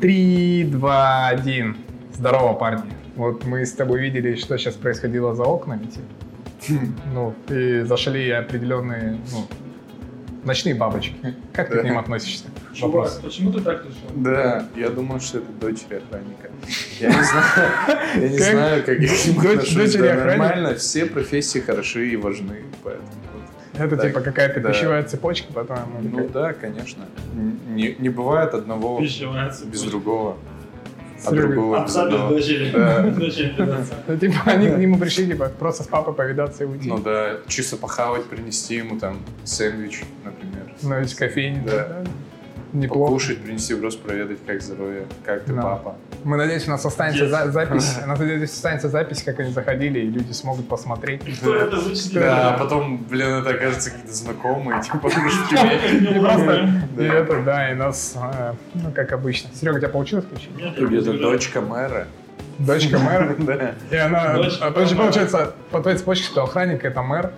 Три, два, один. Здорово, парни. Вот мы с тобой видели, что сейчас происходило за окнами. Типа. Ну, и зашли определенные ну, ночные бабочки. Как ты к ним относишься? Чувак, Вопрос. почему ты так решил? Да, я думаю, что это дочери охранника. Я не знаю, я не Как? знаю, как я к ним Дочь- отношусь. Нормально, все профессии хороши и важны, поэтому. Это Так, типа какая-то да. пищевая цепочка, по-твоему? Ну как? да, конечно. Не, не бывает одного Пищевая без другого, а другого одного. дочери. Да. Ну, типа, они к нему пришли, типа, просто с папой повидаться и уйти. Ну да, чисто похавать, принести ему там сэндвич, например. На весь кофейне. Да. Неплохо. Покушать, принести, просто проведать, как здоровье, как ты, Да. папа. Мы надеемся, у нас останется Yes. за- запись. У нас надеюсь, останется запись, как они заходили, и люди смогут посмотреть. Кто это вычислил? Да, а потом, блин, это окажется какие-то знакомые, типа, потому что тебе... И просто, Да. и это, да, и нас, э, ну, как обычно. Серега, у тебя получилось включить? Где-то не дочка мэра. Дочка мэра. Да. И она, Дочка а получается, по твоей цепочке, что охранник это мэр.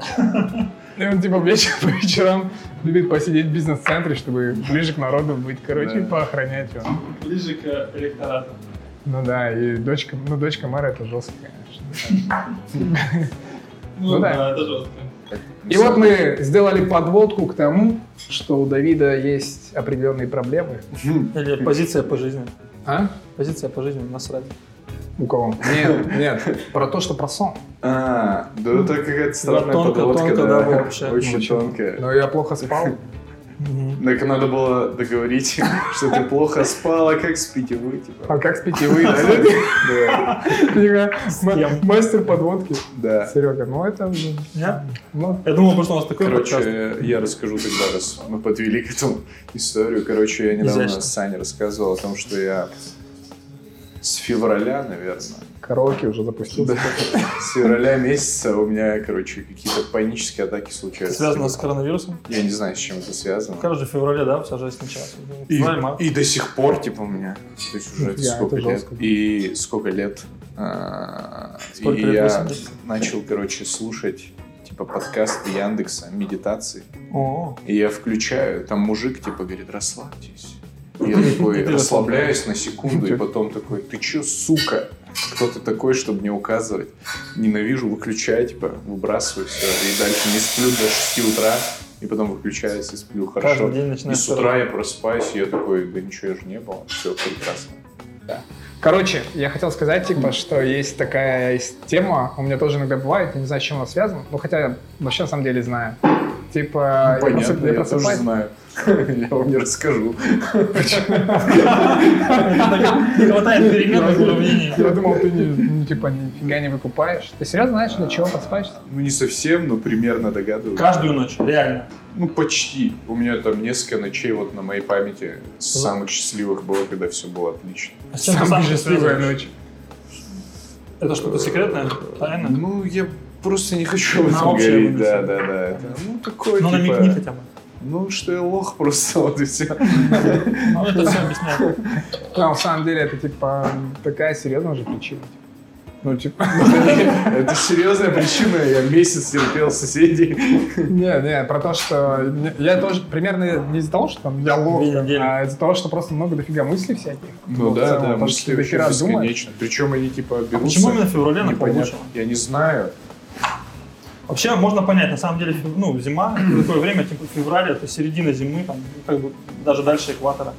И он, типа, вечер по вечерам любит посидеть в бизнес-центре, чтобы ближе к народу быть, короче, и Да. поохранять его. Ближе к электорату. Ну да, и дочка, ну, дочка мэра это жестко, конечно. Ну, Ну да. да, это жестко. И вот мы сделали подводку к тому, что у Давида есть определенные проблемы. Или позиция по жизни. А? Позиция по жизни, насрать. У кого? Нет, нет, про то, что про сон. А, да это какая-то странная тонко, подводка, да. Очень Очень. тонкая. Но я плохо спал. Так надо было договорить, что ты плохо спала, как спите вы, А типа. как с питьевой, да? Да, Типа? Мастер подводки. да. Серега, ну это... Ну, Я думал, что у нас такой. Короче, я расскажу тогда, раз мы подвели к этому историю. Короче, я недавно. Сане рассказывал о том, что я с февраля, наверное, караоке уже запустился. с февраля месяца у меня, короче, какие-то панические атаки случаются. Связано с коронавирусом. Я не знаю, с чем это связано. В феврале, да, вся жизнь началась. И, и до сих пор, типа, у меня. То есть уже Нифига, сколько это лет. И сколько лет. а, Сколько и лет? я 80? начал, короче, слушать типа подкасты Яндекса, медитации. О, И я включаю, там мужик типа говорит, расслабьтесь. Я такой расслабляюсь на секунду, и потом такой, ты чё, сука? Кто ты такой, чтобы мне указывать? Ненавижу, выключай, типа, выбрасываю все. И дальше не сплю до 6 утра, и потом выключаюсь и сплю хорошо. каждый день И с утра я просыпаюсь, и я такой, да ничего же не было, все прекрасно. Короче, я хотел сказать, типа, что есть такая тема, у меня тоже иногда бывает, я не знаю, с чем она связана, но хотя я вообще на самом деле знаю. Типа, я Понятно, просып- я я тоже просыпаюсь- знаю. Я вам не расскажу. Не хватает переменных уравнений. Я думал, ты не, ну, типа нифига не выкупаешь. Ты серьезно знаешь, для чего просыпаешься? Ну, не совсем, но примерно догадываюсь. Каждую ночь, реально. Ну, почти. У меня там несколько ночей вот на моей памяти самых счастливых было, когда все было отлично. А с чем ты Самая сам счастливая ночь. Это что-то секретное? Тайна? Ну, я просто не хочу об этом говорить. Да, да, да. Это, ну, такое, Ну, типа... намекни хотя бы. Ну, что я лох просто, вот и все. Ну, это все объясняет. Ну, на самом деле, это, типа, такая серьезная же причина. типа. Ну, типа, Это серьезная причина, я месяц терпел соседей. не, не, про то, что я тоже примерно не из-за того, что там я лох, а из-за того, что просто много дофига мыслей всяких. Ну да, целом, да, потому что мысли вообще бесконечно. Причем они типа А берутся... почему именно в феврале на непонятно. получше? Я не знаю. Вообще можно понять, на самом деле, ну, зима, такое время, типа февраль, это середина зимы, там, ну, как бы даже дальше экватора.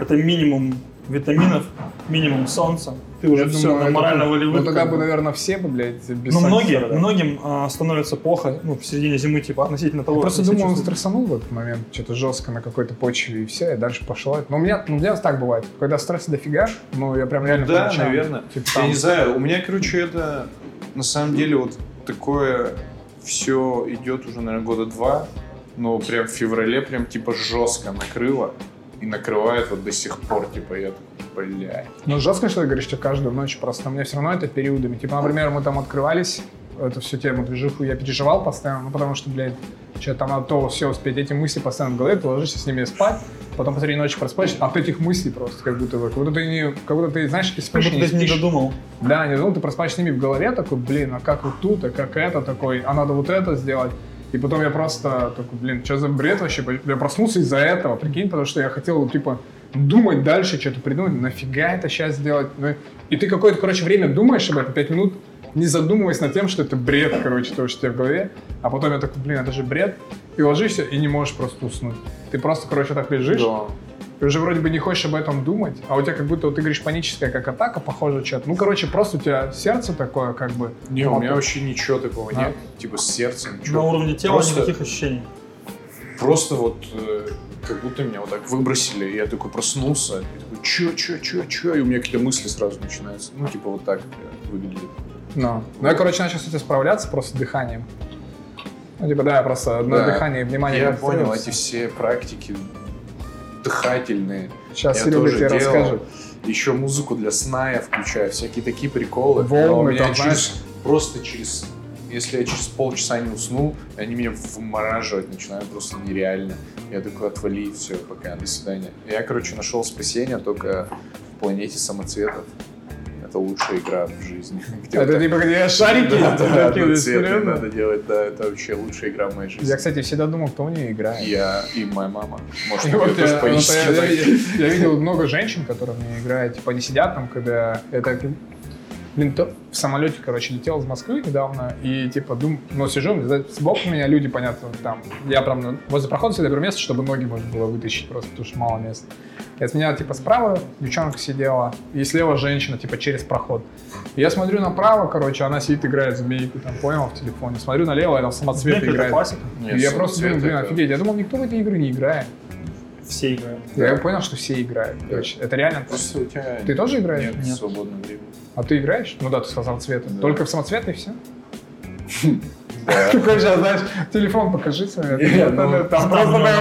Это минимум витаминов, минимум солнца. Ты уже Я все думаю, на это- морально-волевых. Ну, тогда бы, наверное, все бы, блядь, без Ну, многим, страдали. многим а, становится плохо, ну, в середине зимы, типа, относительно того, Я просто думаю, он стрессанул в этот момент, что-то жестко на какой-то почве, и все, и дальше пошло. Но у меня, ну, у меня так бывает. Когда стресса дофига, ну, я прям реально по Да, ночам, наверное. типа, Я там, не знаю, у меня, короче, это на самом деле вот такое все идет уже, наверное, года два, но прям в феврале прям типа жестко накрыло и накрывает вот до сих пор, типа я такой, блядь. Ну, жестко, что ты говоришь, что каждую ночь просто. У меня все равно это периодами. Типа, например, мы там открывались, эту всю тему движуху я переживал постоянно, ну, потому что, блядь, что там надо то все успеть, эти мысли постоянно в голове, ты ложишься с ними спать, потом посреди ночи просыпаешься, от этих мыслей просто как будто бы, как будто ты не, как будто ты, знаешь, если Как будто не ты не додумал. Да, не думал, ты просыпаешься с ними в голове, такой, блин, а как вот тут, а как это такой, а надо вот это сделать. И потом я просто такой, блин, что за бред вообще? Я проснулся из-за этого, прикинь, потому что я хотел, типа, думать дальше, что-то придумать, нафига это сейчас делать? Ну, и ты какое-то, короче, время думаешь об этом, пять минут, не задумываясь над тем, что это бред, короче, то, что у тебя в голове, а потом я такой, блин, это же бред, и ложишься, и не можешь просто уснуть. Ты просто, короче, так лежишь, Да. ты уже вроде бы не хочешь об этом думать, а у тебя как будто, вот ты говоришь, паническая как атака, похоже, что-то. Ну, короче, просто у тебя сердце такое, как бы... Не, у меня вот- вообще ничего такого А? нет. Типа с сердцем, На ничего. уровне тела Просто- никаких ощущений. Просто вот э, как будто меня вот так выбросили, и я такой проснулся, и такой, чё, чё, чё, чё, и у меня какие-то мысли сразу начинаются. Ну, типа вот так э, выглядит. Ну, ну я, короче, начал с этим справляться просто дыханием. Ну, типа, да, я просто на Да. дыхание внимание Я понял, эти все практики дыхательные. Сейчас я Серега тоже тебе делал. расскажет. Еще музыку для сна я включаю, всякие такие приколы. Волны там, через- просто через... Если я через полчаса не усну, они меня вымораживать начинают просто нереально. Я такой, отвали, все, пока, до свидания. Я, короче, нашел спасение только в планете самоцветов. Это лучшая игра в жизни. Где Это вот типа где шарики да, да, надо делать, да, это вообще лучшая игра в моей жизни. Я, кстати, всегда думал, кто в нее играет. Я и моя мама. Может, И вот тоже я, я- я- я видел много женщин, которые в нее играют. Типа они сидят там, когда это Блин, то в самолете, короче, летел из Москвы недавно, и типа дум, ну, сижу, сбоку меня люди, понятно, там, я прям ну, возле прохода всегда беру место, чтобы ноги можно было вытащить просто, потому что мало места. И от меня, типа, справа девчонка сидела, и слева женщина, типа, через проход. И я смотрю направо, короче, она сидит, играет в змейку, там, понял, в телефоне. Смотрю налево, она в самоцвет играет. классика. Нет, И я просто думаю, блин, офигеть, я думал, никто в эти игры не играет. Все играют. Я понял, что все играют. Да. Короче, это реально. Просто у тебя Ты тоже играешь? Нет, Нет. свободного времени. А ты играешь? Ну да, ты сказал цвета. Да. Только в самоцветы и все? Да. Такой сейчас, знаешь, телефон покажи. Не, ну, Там просто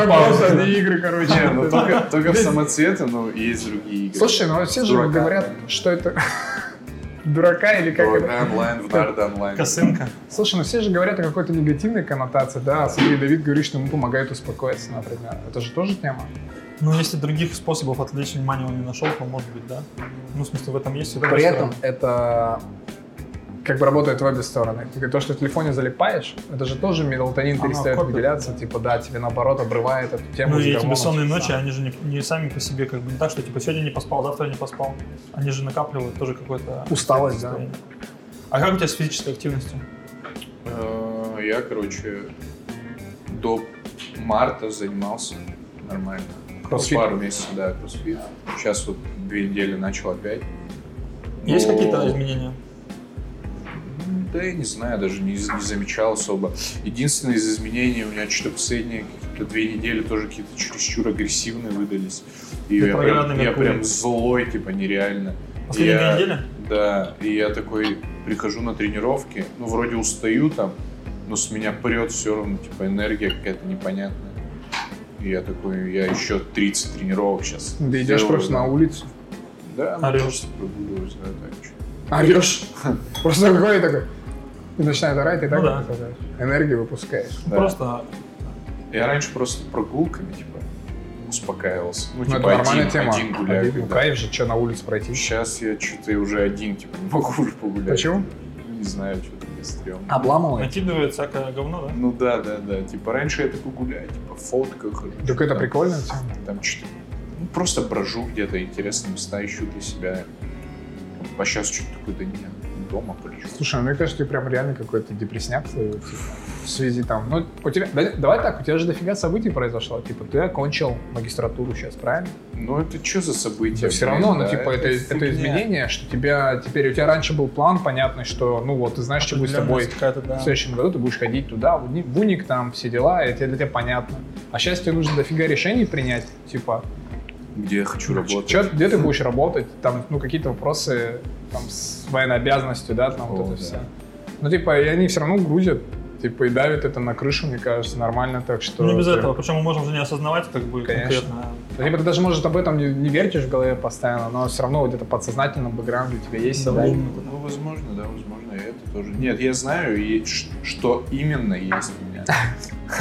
паузу. просто одни игры, короче. Не, ну только, в самоцветы, но есть другие игры. Слушай, ну все же говорят, что это дурака или как это. Дурака онлайн, в дарда онлайн. Косынка. Слушай, ну все же говорят о какой-то негативной коннотации, да. Смотри, Давид говорит, что ему помогает успокоиться, например. Это же тоже тема. Ну, если других способов отвлечь внимание он не нашел, то может быть, да. Ну, в смысле, в этом есть. При этом это как бы работает в обе стороны. То, что в телефоне залипаешь, это же тоже мелатонин перестает выделяться, типа, да, тебе наоборот обрывает эту тему. Ну и эти бессонные ночи, они же не, не сами по себе как бы не так, что типа сегодня не поспал, завтра не поспал. Они же накапливают тоже какое-то Усталость, да. А как у тебя с физической активностью? Э, Я, короче, до марта занимался нормально. Кроссфит? Пару месяцев, да, кроссфит. Сейчас вот две недели начал опять. Есть какие-то изменения? Да я не знаю, даже не, не замечал особо. Единственное из изменений у меня что-то последние какие-то две недели тоже какие-то чересчур агрессивные выдались. И я прям, я прям злой, типа, нереально. Последние Я- две недели? Да, и я такой прихожу на тренировки, ну, вроде устаю там, но с меня прет все равно, типа, энергия какая-то непонятная. И я такой, я еще 30 тренировок сейчас. Ты идешь просто на улицу, Да, ну, Орёшь. просто прогуливаюсь, да, так орешь, просто какой такой, и начинает орать, и так Ну да. энергию выпускаешь. Да. Просто Я раньше просто прогулками, типа, успокаивался. Ну, Ну, типа, это нормальная один, тема. один гуляю. Один, ну, кайф же, что на улице пройти. Сейчас я что-то уже один, типа, не могу уже погулять. Почему? Не знаю, что-то мне стрёмно. Обламывает. накидывает всякое говно, да? Ну да, да, да. Типа раньше я такой гуляю, типа в фотках. Так это там- прикольная тема. Там что-то. Ну, просто брожу где-то, интересные места ищу для себя. А сейчас что-то такое, да нет, дома полежу. Слушай, ну, мне кажется, ты прям реально какой-то депресняк свой, типа, в связи там. Ну, у тебя, да- давай так, у тебя же дофига событий произошло. Типа, ты окончил магистратуру сейчас, правильно? Ну это что за событие? все блин, равно, ну, да, типа, это, это, фигня. изменение, что тебя теперь, у тебя раньше был план понятный, что, ну, вот, ты знаешь, что будет с тобой да. в следующем году, ты будешь ходить туда, в уник там, все дела, и это для тебя понятно. А сейчас тебе нужно дофига решений принять, типа, Где я хочу работать. чё- где ты будешь работать, там, ну, какие-то вопросы там, с военной обязанностью, да, там, вот О, это да. все. Ну, типа, и они все равно грузят, типа, и давят это на крышу, мне кажется, нормально, так что... Ну, не без прям- этого. Причем мы можем же не осознавать, как бы Конечно. конкретно. Ну, Либо ты даже, может, об этом не, не вертишь в голове постоянно, но все равно где-то подсознательном бэкграунде у тебя есть Да, блин. Ну, возможно, да, возможно, и это тоже. Нет, я знаю, и что именно есть. Это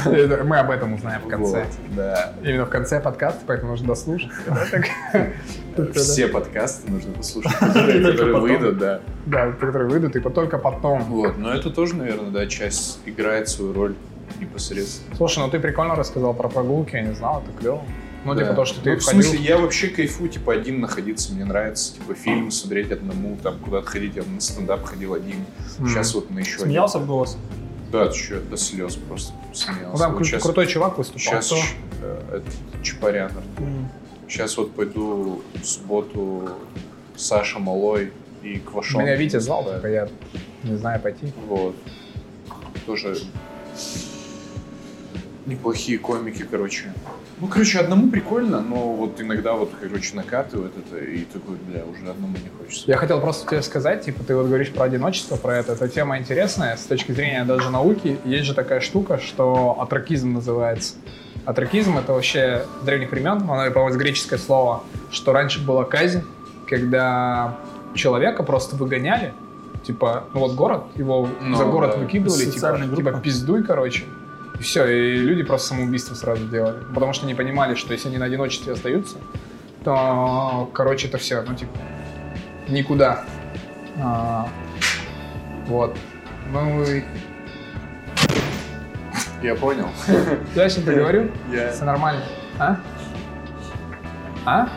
Мы об этом узнаем в конце. Вот, Да. Именно в конце подкаста, поэтому нужно дослушать. Все подкасты нужно послушать, которые выйдут, да. Да, которые выйдут, и только потом. Вот, но это тоже, наверное, да, часть играет свою роль непосредственно. Слушай, ну ты прикольно рассказал про прогулки, я не знал, это клево. Ну, Да. типа то, что ты Ну, в смысле, я вообще кайфую, типа, один находиться, мне нравится, типа, фильм смотреть одному, там, куда-то ходить, я на стендап ходил один, Мгм. сейчас вот на еще Смеялся в голос? Да, чё, до слез просто смеялся. Ну, там Вот щас- крутой чувак выступал. Сейчас Кто? этот Чапарян. М. Сейчас вот пойду в субботу Саша Малой и Квашон. Меня Витя звал, Да. типа я не знаю пойти. Вот. Тоже неплохие комики, короче. Ну, короче, одному прикольно, но вот иногда вот, короче, накатывает это, и такой, бля, уже одному не хочется. Я хотел просто тебе сказать, типа, ты вот говоришь про одиночество, про это. Эта тема интересная с точки зрения даже науки. Есть же такая штука, что атракизм называется. Атракизм — это вообще с древних времен, оно, по-моему, греческое слово, что раньше была казнь, когда человека просто выгоняли, типа, ну вот город, его Ну, за город да. выкидывали, типа, группа. типа, пиздуй, короче. И все, и люди просто самоубийство сразу делали. Потому что они понимали, что если они на одиночестве остаются, то, короче, это все, ну, типа, никуда. А, вот. Ну, и Я понял. я сейчас говорю, Я... все нормально. А? А?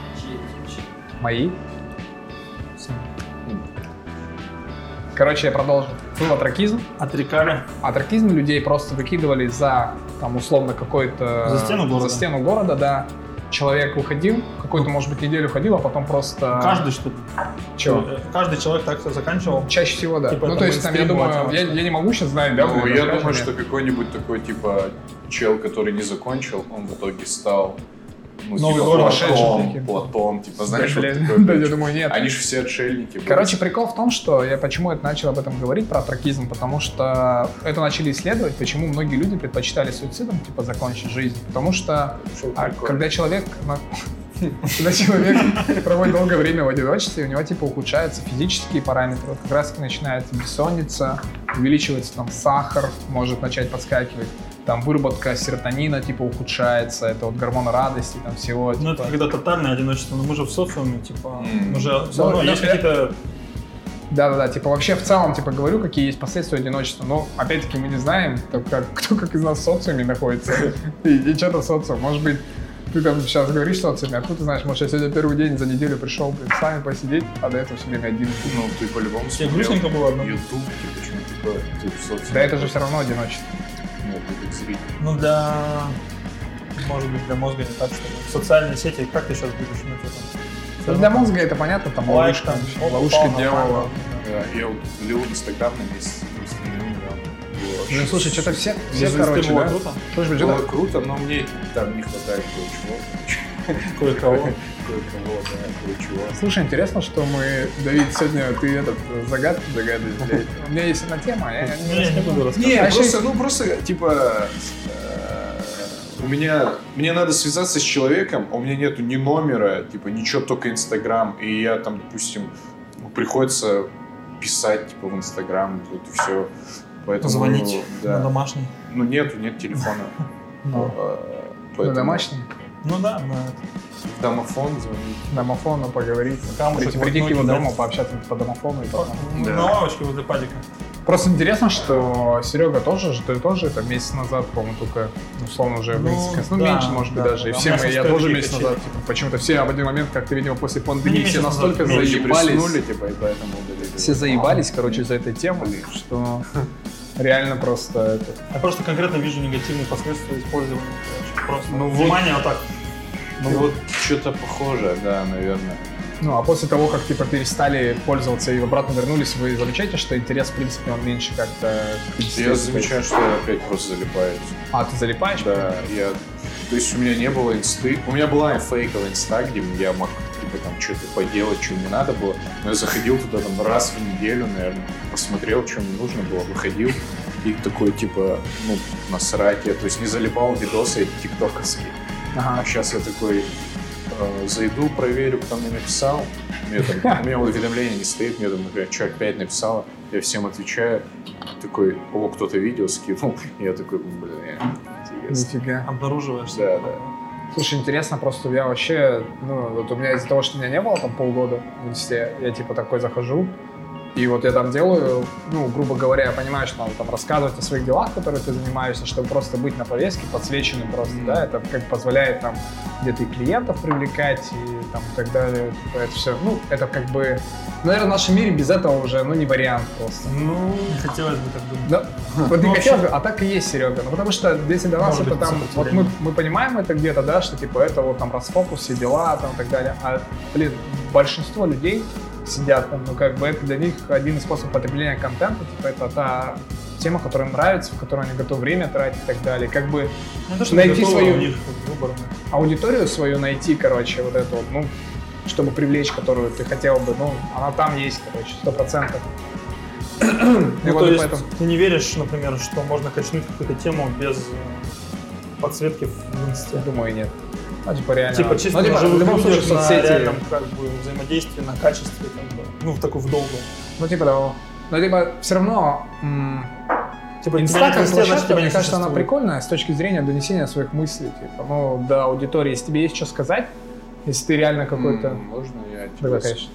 Мои? Короче, я продолжу. Был атракизм. Отрекали. Атракизм людей просто выкидывали за, там, условно, какой-то... За стену города. За стену города, да. Человек уходил, какую-то, может быть, неделю ходил, а потом просто... Каждый, что? Чего? Э, Каждый человек так заканчивал. Чаще всего, да. Типа ну, то есть, там, я думаю, я, я не могу сейчас знать, да? Ну, я думаю, что какой-нибудь такой, типа, чел, который не закончил, он в итоге стал, ну, Новый типа, город. Платон. Платон, типа, знаешь, Да, вот такой, да, я думаю, нет. Они же все отшельники. были. Короче, прикол в том, что я почему это начал об этом говорить, про атракизм, потому что это начали исследовать, почему многие люди предпочитали суицидом, типа, закончить жизнь. Потому что а, когда человек на- когда человек проводит долгое время в одиночестве, у него типа ухудшаются физические параметры. Вот как раз таки начинается бессонница, увеличивается там сахар, может начать подскакивать, там выработка серотонина типа ухудшается, это вот гормоны радости, там всего. Ну, это типа. когда тотальное одиночество, но мы же в социуме, типа, М. мы же все равно Ну, есть ну, какие-то... Да-да-да, типа вообще в целом, типа говорю, какие есть последствия одиночества. Но опять-таки мы не знаем, кто как, кто как из нас в социуме находится. И, и что-то социум. Может быть, ты там сейчас говоришь в социуме, а тут ты знаешь, может, я сегодня первый день за неделю пришел, блин, с вами посидеть, а до этого все время один. Ну, ты по-любому смотрел грустненько было одному? YouTube, типа, почему типа, ты в соцсетях. Да это же все равно одиночество. Ну, как зритель. Ну, для... Может быть, для мозга не так, что. Социальные сети, как ты сейчас будешь на этом? Ну, Для мозга это понятно, там Лайк ловушка, там, ловушка делала. Да, я вот лил в Инстаграм на месяц, Ну, слушай, что-то все, все короче, было да? круто. Слушай, Было круто, но мне там не хватает кое-чего. Кое-кого. Кое-кого, да, кое-чего. Слушай, интересно, что мы, Давид, сегодня ты этот загадки загадываешь, блядь. У меня есть одна тема, я Не, я не буду рассказывать. Не, А просто, ну просто, типа, э, у меня, мне надо связаться с человеком, а у меня нету ни номера, типа, ничего, только Инстаграм, и я там, допустим, приходится писать, типа, в Инстаграм, вот и все. Поэтому, Звонить да. на домашний. Ну, нету, нет телефона. Ну, Э, на домашний, Ну да, на в домофон звонить. домофону поговорить. Прийти, в прийти к его дать. дому, пообщаться по домофону и потом. Да. на лавочке возле падика. Просто интересно, что Серега тоже, же, ты тоже это месяц назад, по-моему, только условно уже Ну, близко. Ну, да, меньше, может быть, да, даже. И да. все У мы, я что тоже месяц назад. Типа, почему-то все в один момент, как-то, видимо, после пандемии Ну, не все назад, настолько меньше заебались. Приснули, типа, и поэтому. Все заебались, короче, за этой темой, что реально просто это. Я просто конкретно вижу негативные последствия использования. Просто Ну внимание вот так. Ну вот что-то похожее, да, наверное. Ну, а после того, как, типа, перестали пользоваться и обратно вернулись, вы замечаете, что интерес, в принципе, он меньше как-то... Я замечаю, что я опять просто залипаюсь. А, ты залипаешь? Да, я... То есть у меня не было инсты. У меня была фейковая инста, где я мог типа там что-то поделать, что мне надо было. Но я заходил туда там раз в неделю, наверное, посмотрел, что мне нужно было, выходил. И такой, типа, ну, насрать. Я, то есть не залипал видосы эти тиктоковские. А Ага. сейчас я такой э, зайду, проверю, кто мне написал. Мне там, у меня уведомление не стоит, мне там, например, человек 5 написало, я всем отвечаю. Такой, о, кто-то видео скинул. И я такой, блин, интересно. Нифига. Обнаруживаешь. Да, да. Слушай, интересно, просто я вообще, ну, вот у меня из-за того, что меня не было там полгода в инсте, я типа такой захожу, И вот я там делаю, ну, грубо говоря, я понимаю, что надо там рассказывать о своих делах, которые ты занимаешься, чтобы просто быть на повестке, подсвеченным просто, Мгм. да, это как позволяет там где-то и клиентов привлекать, и там и так далее. Типа, это все, ну, это как бы, наверное, в нашем мире без этого уже, ну, не вариант просто. Ну, не хотелось бы так думать. Да, вот не Ну, хотелось бы, а так и есть, Серега. Ну, потому что если для нас Может это быть, там, вот мы, мы понимаем это где-то, да, что типа это вот там расфокус, все дела там и так далее. А, блин, большинство людей сидят там, ну, как бы это для них один из способов потребления контента, типа это та тема, которая им нравится, в которой они готовы время тратить и так далее. Как бы Ну, то, Найти свою- у них выбор. аудиторию свою найти, короче, вот эту вот, ну, чтобы привлечь, которую ты хотел бы, ну, она там есть, короче, сто процентов. И Ну, вот то есть поэтому- ты не веришь, например, что можно качнуть какую-то тему без подсветки в инсте? Думаю, нет. Ну, типа реально. Типа чисто ну, типа, в любом случае соцсети. реальном как бы взаимодействии, на качестве, как бы, ну, в такую в долгую. Ну, типа того. Но типа все равно м, Типа, Инста как площадка, мне кажется, она прикольная с точки зрения донесения своих мыслей. Типа, ну, до аудитории, если тебе есть что сказать, если ты реально какой-то... Можно я Да, тебя конечно.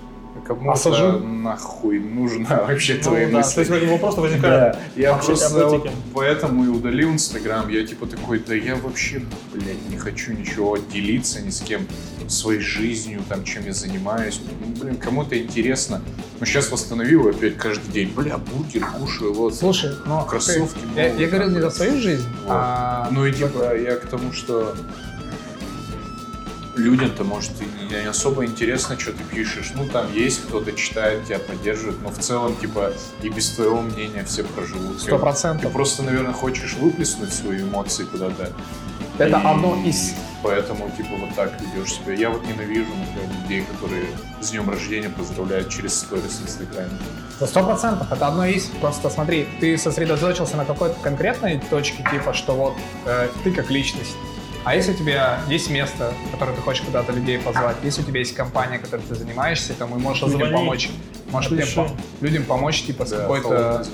Кому Осажу? это нахуй нужно вообще Ну, твои да, мысли? То есть как бы вопрос возникает. Да, я вообще просто вот поэтому и удалил Инстаграм. Я типа такой, да я вообще, блядь, не хочу ничего делиться ни с кем своей жизнью, там, чем я занимаюсь. Ну, блин, кому-то интересно. Но сейчас восстановил опять каждый день. Бля, бургер кушаю, вот. Слушай, ну, Кроссовки ты- я, я говорил не за свою жизнь, Вот. а... Ну и типа я к тому, что людям-то, может, и не особо интересно, что ты пишешь. Ну, там есть кто-то читает, тебя поддерживает, но в целом, типа, и без твоего мнения все проживут. Сто Ты процентов. просто, наверное, хочешь выплеснуть свои эмоции куда-то. Это И одно из... Поэтому, типа, вот так ведешь себя. Я вот ненавижу, например, людей, которые с днем рождения поздравляют через сторис в Инстаграме. Да, Сто процентов. Это одно из. Просто смотри, ты сосредоточился на какой-то конкретной точке, типа, что вот э, ты как личность. А если у тебя есть место, которое ты хочешь куда-то людей позвать, если у тебя есть компания, которой ты занимаешься, там, и можешь людям помочь, можешь людям, по- людям помочь, типа, с Да, какой-то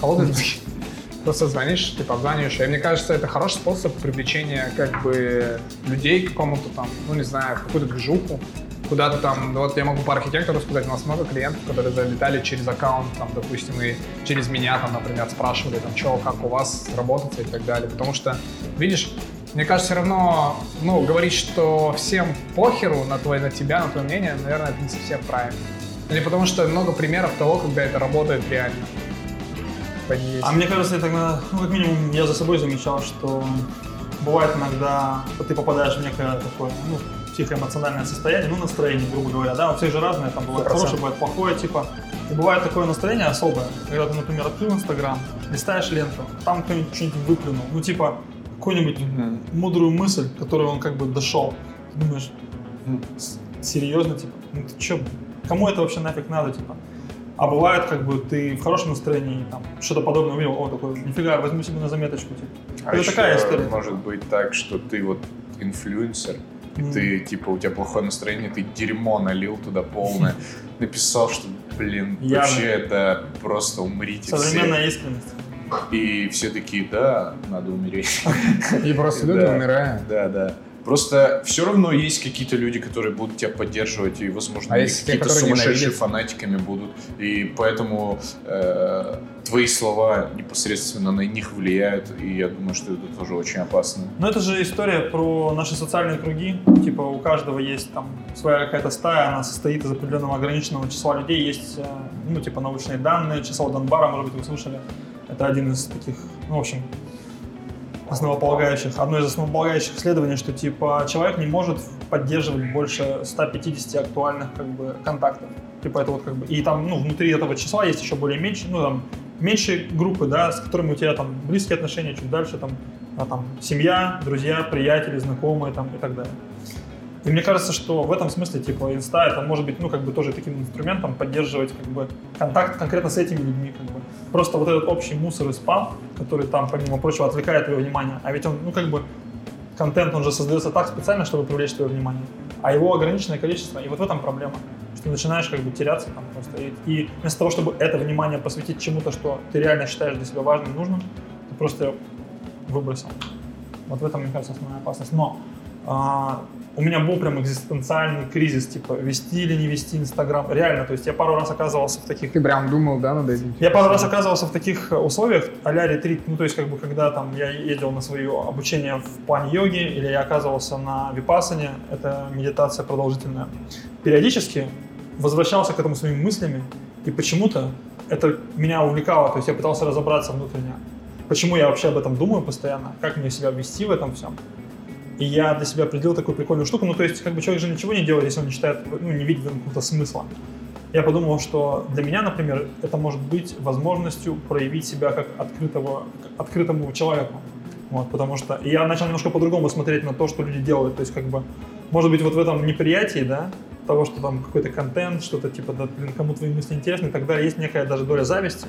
холодные звонки. Просто звонишь, типа, обзваниваешь. И мне кажется, это хороший способ привлечения, как бы, людей к какому-то там, ну, не знаю, в какую-то движуху. Куда-то там, вот я могу по архитектору сказать, у нас много клиентов, которые залетали через аккаунт, там, допустим, и через меня, там, например, спрашивали, там, что, как у вас работать и так далее. Потому что, видишь, мне кажется, все равно, ну, говорить, что всем похеру на твой, на тебя, на твое мнение, наверное, это не совсем правильно. Или потому что много примеров того, когда это работает реально. А мне кажется, это, иногда, ну, как минимум, я за собой замечал, что бывает иногда, что ты попадаешь в некое такое, ну, психоэмоциональное состояние, ну, настроение, грубо говоря, да, у всех же разное, там бывает 100%. хорошее, бывает плохое, типа, и бывает такое настроение особое, когда ты, например, открыл Инстаграм, листаешь ленту, там кто-нибудь что-нибудь выплюнул, ну, типа, какую-нибудь мудрую мысль, которую он как бы дошел, ты думаешь, Мгм. «С- серьезно, типа, ну ты чё, кому это вообще нафиг надо, типа? А бывает, как бы, ты в хорошем настроении, там, что-то подобное увидел, о, такой, нифига, возьму себе на заметочку, типа. А Это еще такая история. может быть так, что ты вот инфлюенсер, и Мгм. ты, типа, у тебя плохое настроение, ты дерьмо налил туда полное, написал, что, блин, Явно. вообще это просто умрите Современная искренность. И все такие, да, надо умереть. И просто люди Да. умирают. Да, да. Просто все равно есть какие-то люди, которые будут тебя поддерживать, и, возможно, А какие-то сумасшедшие фанатиками будут. И поэтому э, твои слова непосредственно на них влияют, и я думаю, что это тоже очень опасно. Но это же история про наши социальные круги. Типа у каждого есть там своя какая-то стая, она состоит из определенного ограниченного числа людей. Есть, э, ну, типа научные данные, число Донбара, может быть, вы слышали. Это один из таких, ну, в общем, основополагающих, одно из основополагающих исследований, что типа человек не может поддерживать больше 150 актуальных как бы контактов. Типа это вот как бы и там ну внутри этого числа есть еще более меньше, ну там меньше группы, да, с которыми у тебя там близкие отношения, чуть дальше там, а, там семья, друзья, приятели, знакомые там и так далее. И мне кажется, что в этом смысле, типа, инста, это может быть, ну, как бы тоже таким инструментом поддерживать, как бы, контакт конкретно с этими людьми, как бы. Просто вот этот общий мусор и спам, который там, помимо прочего, отвлекает твое внимание, а ведь он, ну, как бы, контент, он же создается так специально, чтобы привлечь твое внимание, а его ограниченное количество, и вот в этом проблема, ты начинаешь, как бы, теряться там просто, и, и вместо того, чтобы это внимание посвятить чему-то, что ты реально считаешь для себя важным нужным, ты просто выбросил. Вот в этом, мне кажется, основная опасность. Но а, у меня был прям экзистенциальный кризис, типа, вести или не вести Инстаграм. Реально, то есть я пару раз оказывался в таких Ты прям думал, да, над этим? я пару раз оказывался в таких э, условиях, а-ля ретрит, ну, то есть, как бы, когда там я ездил на свое обучение в плане йоги, или я оказывался на випасане, это медитация продолжительная, периодически возвращался к этому своими мыслями, и почему-то это меня увлекало, то есть я пытался разобраться внутренне, почему я вообще об этом думаю постоянно, как мне себя вести в этом всем. И я для себя определил такую прикольную штуку, ну, то есть, как бы, человек же ничего не делает, если он не считает, ну, не видит какого-то смысла. Я подумал, что для меня, например, это может быть возможностью проявить себя как открытого, как открытому человеку. Вот, потому что я начал немножко по-другому смотреть на то, что люди делают. То есть, как бы, может быть, вот в этом неприятии, да, того, что там какой-то контент, что-то типа, да, блин, кому твои мысли интересны и так далее, есть некая даже доля зависти.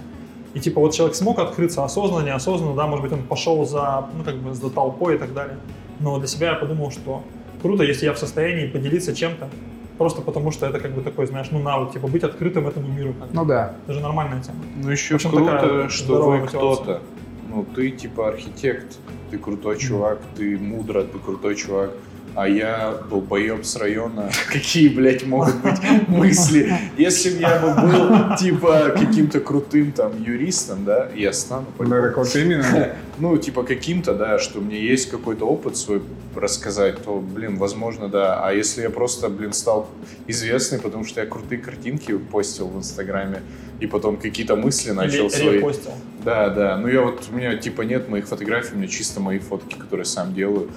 И типа вот человек смог открыться осознанно, неосознанно, да, может быть, он пошел за, ну, как бы, за толпой и так далее. Но для себя я подумал, что круто, если я в состоянии поделиться чем-то, просто потому что это как бы такой, знаешь, ну навык, типа быть открытым этому миру. Как. Ну да. Это же нормальная тема. Ну еще общем, круто, такая что вы кто-то. Ну, ты типа архитект, ты крутой чувак, ты мудро, ты крутой чувак. А я долбоеб с района. Какие, блядь, могут быть мысли? Если бы я бы был, типа, каким-то крутым там юристом, да, я стану Да, как вот именно. ну, типа каким-то, да, что у меня есть какой-то опыт свой рассказать, то, блин, возможно, да. А если я просто, блин, стал известный, потому что я крутые картинки постил в Инстаграме, и потом какие-то мысли начал Или свои... репостил. Да, да. Ну, я вот, у меня, типа, нет моих фотографий, у меня чисто мои фотки, которые сам делаю.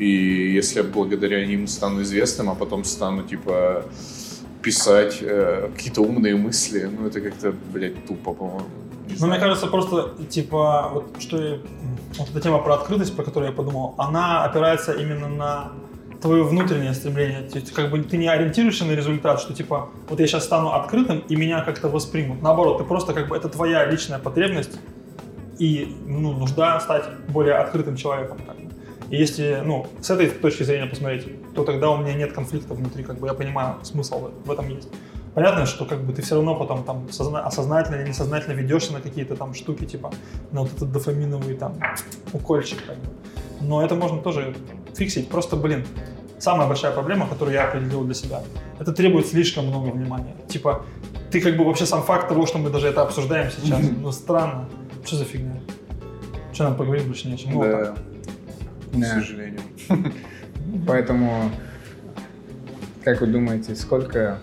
И если я благодаря ним стану известным, а потом стану, типа, писать э, какие-то умные мысли, ну, это как-то, блядь, тупо, по-моему. Ну, мне кажется, просто, типа, вот что я, вот эта тема про открытость, про которую я подумал, она опирается именно на твое внутреннее стремление. То есть, как бы ты не ориентируешься на результат, что, типа, вот я сейчас стану открытым, и меня как-то воспримут. Наоборот, ты просто, как бы, это твоя личная потребность и, ну, нужда стать более открытым человеком. Как бы. И если, ну, с этой точки зрения посмотреть, то тогда у меня нет конфликта внутри, как бы я понимаю, смысл в- этом есть. Понятно, что как бы ты все равно потом там созна- осознательно или несознательно ведешься на какие-то там штуки, типа на вот этот дофаминовый там укольчик. Как бы. Но это можно тоже фиксить. Просто, блин, самая большая проблема, которую я определил для себя, это требует слишком много внимания. Типа, ты как бы вообще сам факт того, что мы даже это обсуждаем сейчас, ну странно. Что за фигня? Что нам поговорить больше не о чем? Ну, вот так. Да, к Да. сожалению. Поэтому, как вы думаете, сколько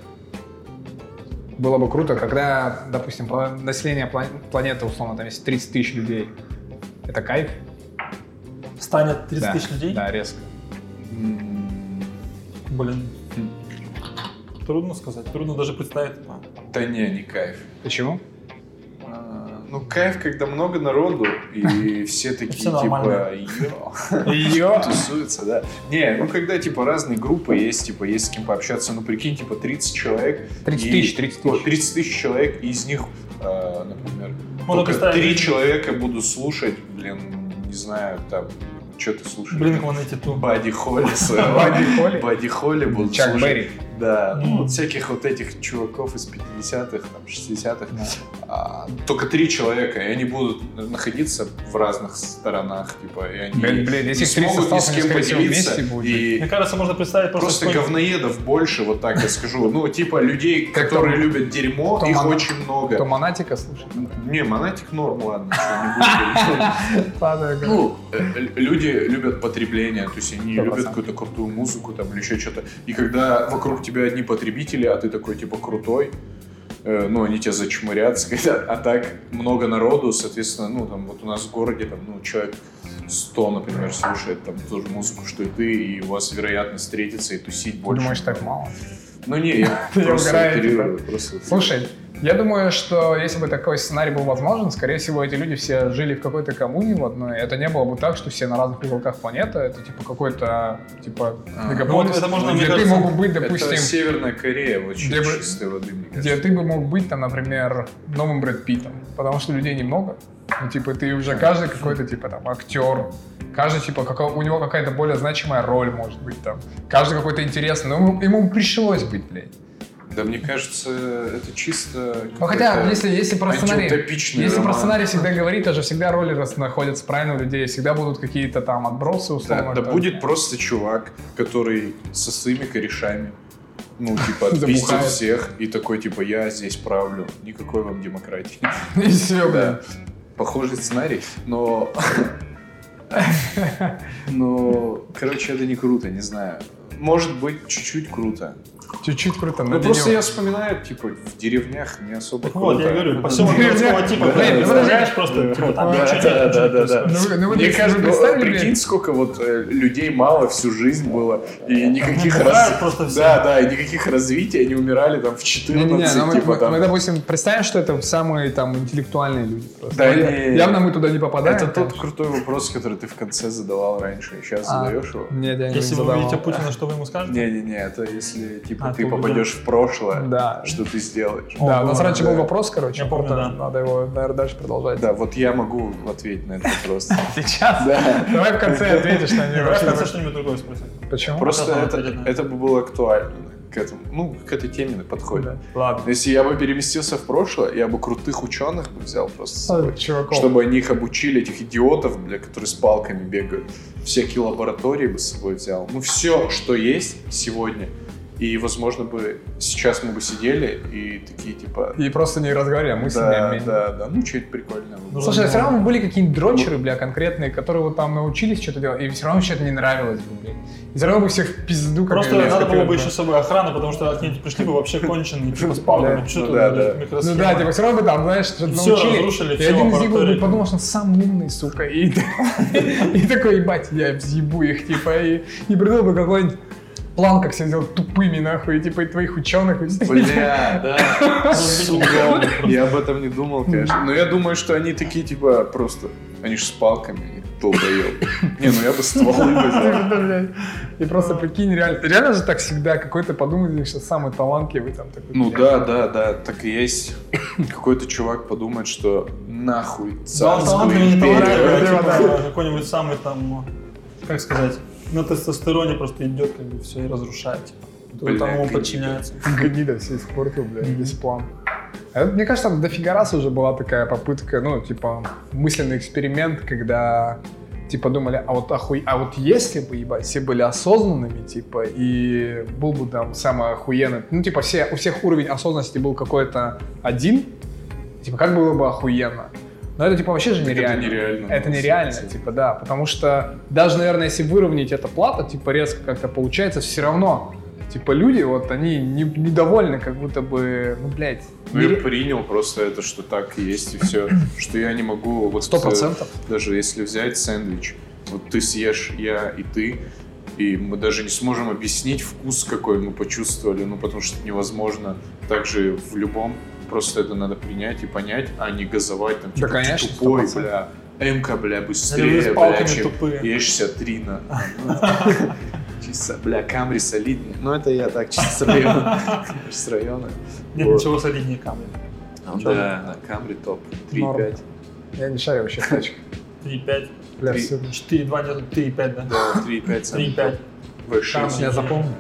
было бы круто, когда, допустим, население пла- планеты, условно, там есть 30 тысяч людей. Это кайф? Станет 30 Да, тысяч людей? Да, резко. Блин. Трудно сказать, трудно даже представить. Да не, не кайф. Почему? А, Ну, кайф, когда много народу, и все такие, типа, йо, Ее. тусуются, да. Не, ну, когда, типа, разные группы есть, типа, есть с кем пообщаться, ну, прикинь, типа, 30 человек. 30 и- тысяч, 30 вот, тысяч. 30 тысяч человек, и из них, э, например, Можно только представить, три блин. человека буду слушать, блин, не знаю, там, что ты слушаешь? Блин, вон эти тут. Бади Холли. Бадди Холли? Бади Холли буду Чак. Берри. Да, ну вот всяких вот этих чуваков из 50-х, там, 60-х. Да. А, только три человека, и они будут находиться в разных сторонах, типа, и они Блин, блин, если не их 30 смогут ни с кем поделиться. вместе будут и Мне кажется, можно представить просто, просто говноедов больше, вот так я скажу. Ну, типа, людей, которые Том- любят дерьмо, их Ана- очень много. Кто монатика слушает? Не, монатик норм, ладно. Ну, э, люди любят потребление, то есть они любят какую-то крутую музыку там или еще что-то. И когда вокруг тебя одни потребители, а ты такой типа крутой, э, ну, они тебя зачмырят, сказать, а так много народу, соответственно, ну, там, вот у нас в городе, там, ну, человек 100, например, слушает там ту же музыку, что и ты, и у вас вероятность встретиться и тусить больше. Думаешь, так мало? Ну, не, я просто угораю, просто Слушай, я думаю, что если бы такой сценарий был возможен, скорее всего, эти люди все жили в какой-то коммуне в одной. Это не было бы так, что все на разных уголках планеты. Это типа какой-то типа А. мегаполис, Ну, вот это можно, где ты кажется, мог бы быть, Это допустим, Северная Корея, очень Где чистой воды, мне где ты бы мог быть там, например, новым Брэд Питтом, потому что людей немного. Ну, типа, ты уже каждый какой-то, типа, там, актер, каждый, типа, какого- у него какая-то более значимая роль может быть там, каждый какой-то интересный, но ему, ему пришлось быть, блядь. Да мне кажется, это чисто... Ну хотя, какая-то если, если про сценарий... Если про роман. сценарий всегда говорить, то же всегда роли находятся правильно у людей, всегда будут какие-то там отбросы, условно. Да, да будет просто чувак, который со своими корешами, ну, типа, Забухает. всех и такой, типа, я здесь правлю, никакой вам демократии. И все, Да. Похожий сценарий, но... Но, короче, это не круто, не знаю. Может быть, чуть-чуть круто. Чуть-чуть круто. Ну, просто я вспоминаю, типа, в деревнях не особо Так круто. вот, я говорю, поселок городского типа, да, представляешь просто, типа, там Да, чуть-чуть, да, да, да. Ну, ну, Мне кажется, ну, представили, прикинь, блин? сколько вот э, людей мало всю жизнь было, и никаких. Да, да, и никаких развитий, они умирали там в 14, Не-не-не, ну мы, типа там. мы, допустим, представим, что это самые там интеллектуальные люди просто. Да. Явно мы туда не попадаем. Это тот крутой вопрос, который ты в конце задавал раньше, и сейчас А. задаешь его. Нет, я не Если вы задавал. увидите Путина, что вы ему скажете? Не-не-не, это если типа А, ты попадешь в прошлое, Да. что ты сделаешь. Да, у нас раньше был вопрос, короче. Я помню, да. Надо его, наверное, дальше продолжать. Да, вот я могу ответить на этот вопрос. Сейчас? Да. Давай в конце ответишь на него. Давай в конце что-нибудь другое спросим. Почему? Просто это, бы было актуально к этому, ну, к этой теме подходит. Да. Ладно. Если я бы переместился в прошлое, я бы крутых ученых бы взял просто с собой. Чуваков. Чтобы они их обучили, этих идиотов, бля, которые с палками бегают. Всякие лаборатории бы с собой взял. Ну, все, что есть сегодня. И, возможно, бы сейчас мы бы сидели и такие, типа... И просто не разговаривали, а мыслями Да, обменивались. да, да. Ну, что-то прикольное. было. Слушай, а все равно были какие-нибудь дрочеры, бля, конкретные, которые вот там научились что-то делать, и все равно что-то не нравилось бы, блядь. И все равно бы всех в пизду как Просто надо было бы еще с собой охрана, потому что какие-нибудь пришли бы вообще конченые, типа с палками. Да. Что Ну да, да. Ну да, типа все равно бы там, знаешь, что-то научили. разрушили, и один из них бы подумал, что он сам умный, сука. И, такой, ебать, я взъебу их, типа, и, и придумал бы какой-нибудь план, как себя сделать тупыми, нахуй, и, типа, и твоих ученых. Бля, да. Сука. Я об этом не думал, конечно. Но я думаю, что они такие, типа, просто... Они же с палками, они долбоёбы. Не, ну я бы стволы бы взял. Блядь. И просто прикинь, реально, реально же так всегда какой-то подумает, что самый талантливый там такой. Ну да, да, да, так и есть. Какой-то чувак подумает, что нахуй царскую империю. а Да, типа какой-нибудь самый там, как сказать, на тестостероне просто идет, как бы все и разрушает. Типа. Бля, там гнида. подчиняется. Гнида все испортил, блядь, весь план. А мне кажется, там дофига раз уже была такая попытка, ну, типа, мысленный эксперимент, когда, типа, думали, а вот охуй... а вот если бы, ебать, все были осознанными, типа, и был бы там самый охуенный, ну, типа, все, у всех уровень осознанности был какой-то один, типа, как было бы охуенно. Но это, типа, вообще же Так это нереально. нереально, Это нереально, деле. типа, да. Потому что даже, наверное, если выровнять это плата, типа, резко как-то получается, все равно, типа, люди, вот, они не- недовольны, как будто бы, ну, блядь. Ну, я нере- принял просто это, что так есть, и все. Что я не могу... вот, Сто э, процентов. Даже если взять сэндвич, вот ты съешь, я и ты, и мы даже не сможем объяснить вкус, какой мы почувствовали, ну, потому что невозможно. Также в любом, просто это надо принять и понять, а не газовать, там, типа, Да, конечно, «Ты тупой, 100%. бля, М-ка, бля, быстрее, бля, чем тупые. Е63 на... Чисто, бля, Камри солиднее. Ну, это я так, чисто с района. С района. Нет ничего солиднее камня. Ну Да, на Камри топ. 3,5. Я не шарю вообще в тачках. 3,5. Бля, Три. все. 4,2 нет, 3,5, да? Да, 3,5. самый 3,5. топ. V6. Я запомнил.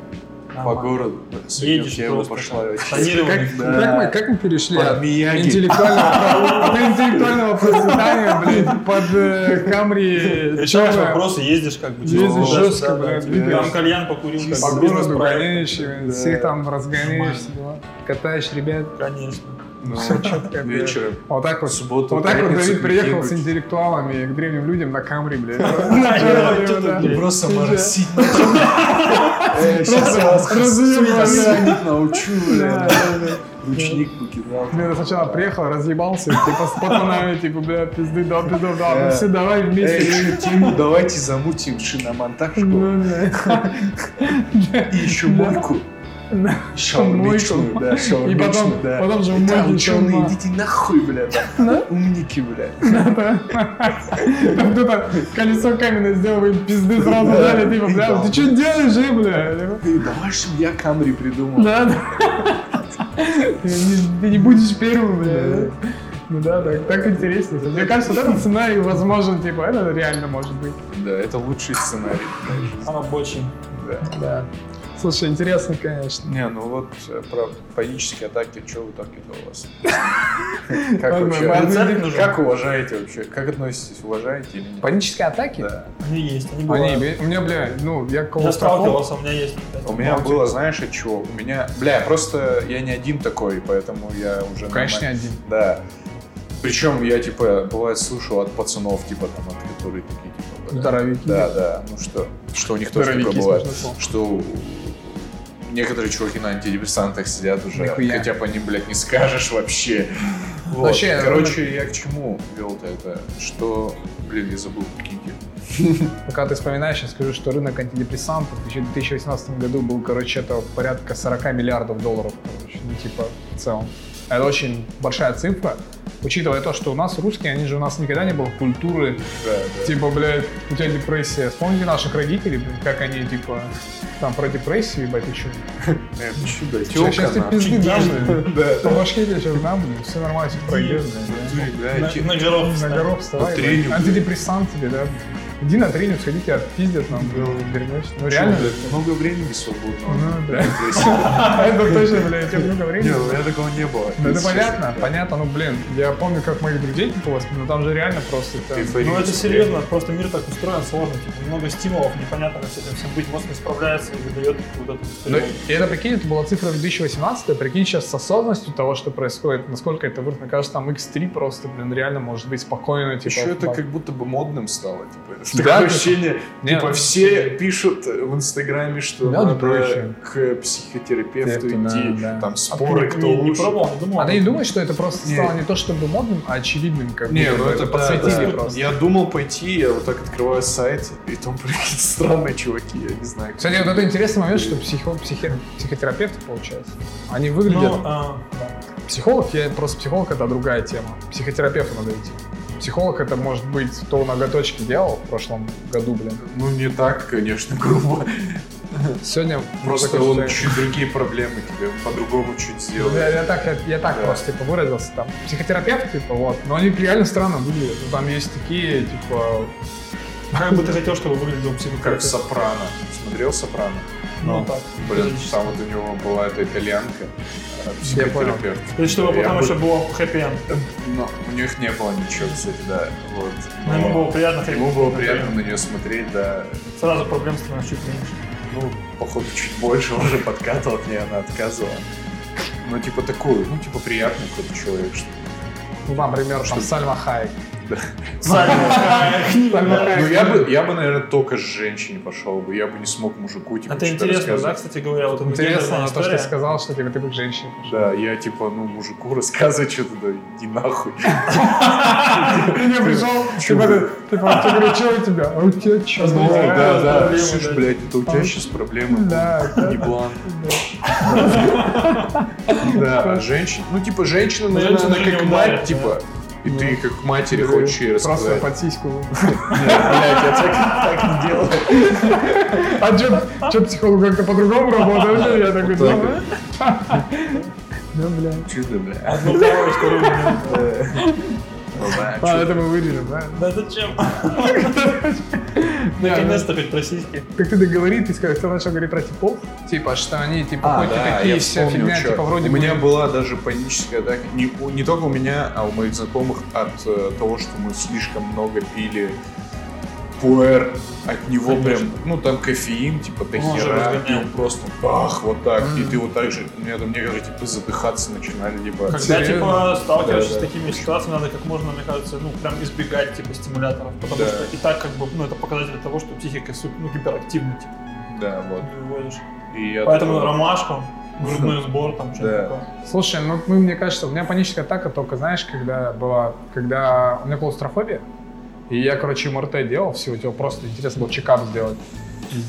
По городу. Едешь Ева пошла. Как, Да. как мы, как мы перешли Под от Мияги. интеллектуального, от интеллектуального процветания, блядь, под э, Камри Решаешь вопросы, ездишь как бы. Ездишь жестко, двигаешь. Там кальян покурил, по городу гоняешь, всех там разгоняешь, катаешь ребят, Конечно. Ну, четко, блядь. вечером. Вот так вот. Субботу, Вот так вот Давид приехал с интеллектуалами к древним людям на Камри, блядь. Да, Да, да. блядь? Просто моросить. Просто разъебал, да. научу, Да, бля. да, да. Ручник покидал. Я сначала приехал, разъебался, типа с пацанами, типа, бля, пизды дал, пизду дал, ну Да. все, давай Эй, вместе. еще тему давайте замутим шиномонтажку Ну, и еще мойку. Да. Шаурмичную, да, И шаурмичную, потом, да. потом же Да, мойке ученые, идите нахуй, бля, да. Умники, бля. Там кто-то колесо каменное сделал, им пизды сразу дали, типа, бля, ты что делаешь, э, бля? Ты давай, чтобы я Камри придумал. Да, да. Ты не- будешь первым, бля. Ну да, так, так интереснее. Мне кажется, вот этот сценарий возможен, типа, это реально может быть. Да, это лучший сценарий. Рабочий. Да. Да. Слушай, интересно, конечно. Не, ну вот э, про панические атаки, что в итоге у вас? Как вообще? Как уважаете вообще? Как относитесь? Уважаете или нет? Панические атаки? Да. Они есть, они бывают. у меня, бля, ну, я Я клаустрофоб. сталкивался, у меня есть. У меня было, знаешь, от чего? У меня, бля, просто я не один такой, поэтому я уже Конечно, не один. Да. Причем я, типа, бывает слушал от пацанов, типа, там, от которые такие, типа, Здоровики. Да, да. Ну что, что у них тоже такое бывает. Что некоторые чуваки на антидепрессантах сидят уже, Нихуя. хотя по ним, блядь, не скажешь вообще. Вот. Вообще, Короче, я к чему вел-то это? Что, блин, я забыл, какие Пока ты вспоминаешь, я скажу, что рынок антидепрессантов еще в 2018 году был, короче, это порядка 40 миллиардов долларов, короче, ну, типа, в целом. Это очень большая цифра, учитывая то, что у нас русские, они же у нас никогда не было культуры, Да, да. типа, блядь, у тебя депрессия. Вспомните наших родителей, блин, как они, типа, там про депрессию, ебать, и чё. Э, чё, да, Сейчас тёлка, тебе пизды дам, По башке тебе сейчас дам, все нормально, все пройдет, На, горох На встань. горох вставай, антидепрессант тебе, да. Иди на тренинг, сходи, тебя отпиздят, нам вернешься. Ну, реально. блядь, много времени свободного. Ну, да. Это точно, блядь, у тебя много времени. у меня такого не было. Ну, это понятно, да. понятно, ну, блин, я помню, как моих друзей, типа, воспитывали, но там же реально просто... Ну это серьезно, просто мир так устроен сложно, типа много стимулов, непонятно, как с этим всем быть, мозг не справляется и выдает вот эту Ну, и это, прикинь, это была цифра 2018, прикинь, сейчас с осознанностью того, что происходит, насколько это вырос, мне кажется, там X3 просто, блин, реально может быть спокойно, типа... Еще это как будто бы модным стало, типа. Да, Такое ты- ощущение, Нет. типа все пишут в Инстаграме, что Да, надо к психотерапевту Это, идти, да, да. там А споры, ты кто не, не лучше. пробовал, не думал? А ты не думаешь, что это просто Не. стало не то чтобы модным, а очевидным, как Не, ну бы это подсветили да, да. просто. Я думал пойти, я вот так открываю сайт, и там какие-то странные чуваки, я не знаю. Кстати, вот это интересный момент, что психо, психи- психотерапевты, получается, они выглядят... Ну, а, Психолог, я просто психолог это другая тема. Психотерапевту надо идти. Психолог это может быть то ноготочки делал в прошлом году, блин. Ну не так, конечно, грубо. Сегодня Просто он чуть другие проблемы тебе по-другому чуть сделает. Я, я так, я, я так Да. просто типа выразился там. Психотерапевт, типа, вот. Но они реально странно выглядят. Ну, там есть такие, типа. как бы ты хотел, чтобы выглядел Как психотерапевт? Сопрано. Смотрел Сопрано? Ну, так. Блин, там вот у него была эта итальянка, Я понял. есть, чтобы Я потом бы- еще было хэппи-энд. Но у них не было ничего, кстати, да. Вот. Но ему было приятно. Ему было на приятно на нее смотреть, да. Сразу проблем становится чуть меньше. Ну, походу, чуть больше уже подкатывал от нее, она отказывала. Ну, типа такую, ну, типа приятный какой-то человек, что Ну, например, там Сальма Хайек. Ну, я бы, я бы, наверное, только с женщине пошел бы. Я бы не смог мужику, типа, Это интересно, да, кстати говоря, вот Интересно, то, что ты сказал, что типа, ты бы к женщине пошел. Да, я, типа, ну, мужику рассказывать что-то, да, иди нахуй. Ты не пришел, типа, типа, ты говоришь, что у тебя? А у тебя что? Ну, Да, да, да. блядь, это у тебя сейчас проблемы. Да, да. Еблан. Да, а женщин, ну, типа, женщина, наверное, Женщина она как не мать, типа, и Ну. ты как к матери хочешь ей Просто рассказать. под сиську. Блядь, я так, так не делаю. А что, психолог как-то по-другому работает? Я такой, думаю. Да, бля. Чудо, бля. Одну минуту. А, это мы вырежем, да? Да зачем? Наконец-то хоть про сиськи. Как ты договорил, ты сказал, ты начал говорить про типов? Типа, что они, типа, хоть и такие все фигня, типа, вроде У меня была даже паническая атака. Не только у меня, а у моих знакомых от э, того, что мы слишком много пили пуэр. От него Конечно. прям, ну там кофеин, типа до Он хера, и он просто бах, вот так. И Мгм. ты вот так же, у меня там некоторые типа задыхаться начинали, типа. Когда Серьезно? типа сталкиваешься Да, с да. такими ситуациями, надо как можно, мне кажется, ну прям избегать типа стимуляторов, потому Да. что и так как бы, ну это показатель того, что психика ну гиперактивна, типа, Да, вот. ты выводишь. И Поэтому такой- ромашку, грудной сбор, там что-то Да. такое. Слушай, ну, ну, мне кажется, у меня паническая атака только, знаешь, когда была, когда у меня клаустрофобия, и я, короче, МРТ делал, всего типа просто интересно было чекап сделать.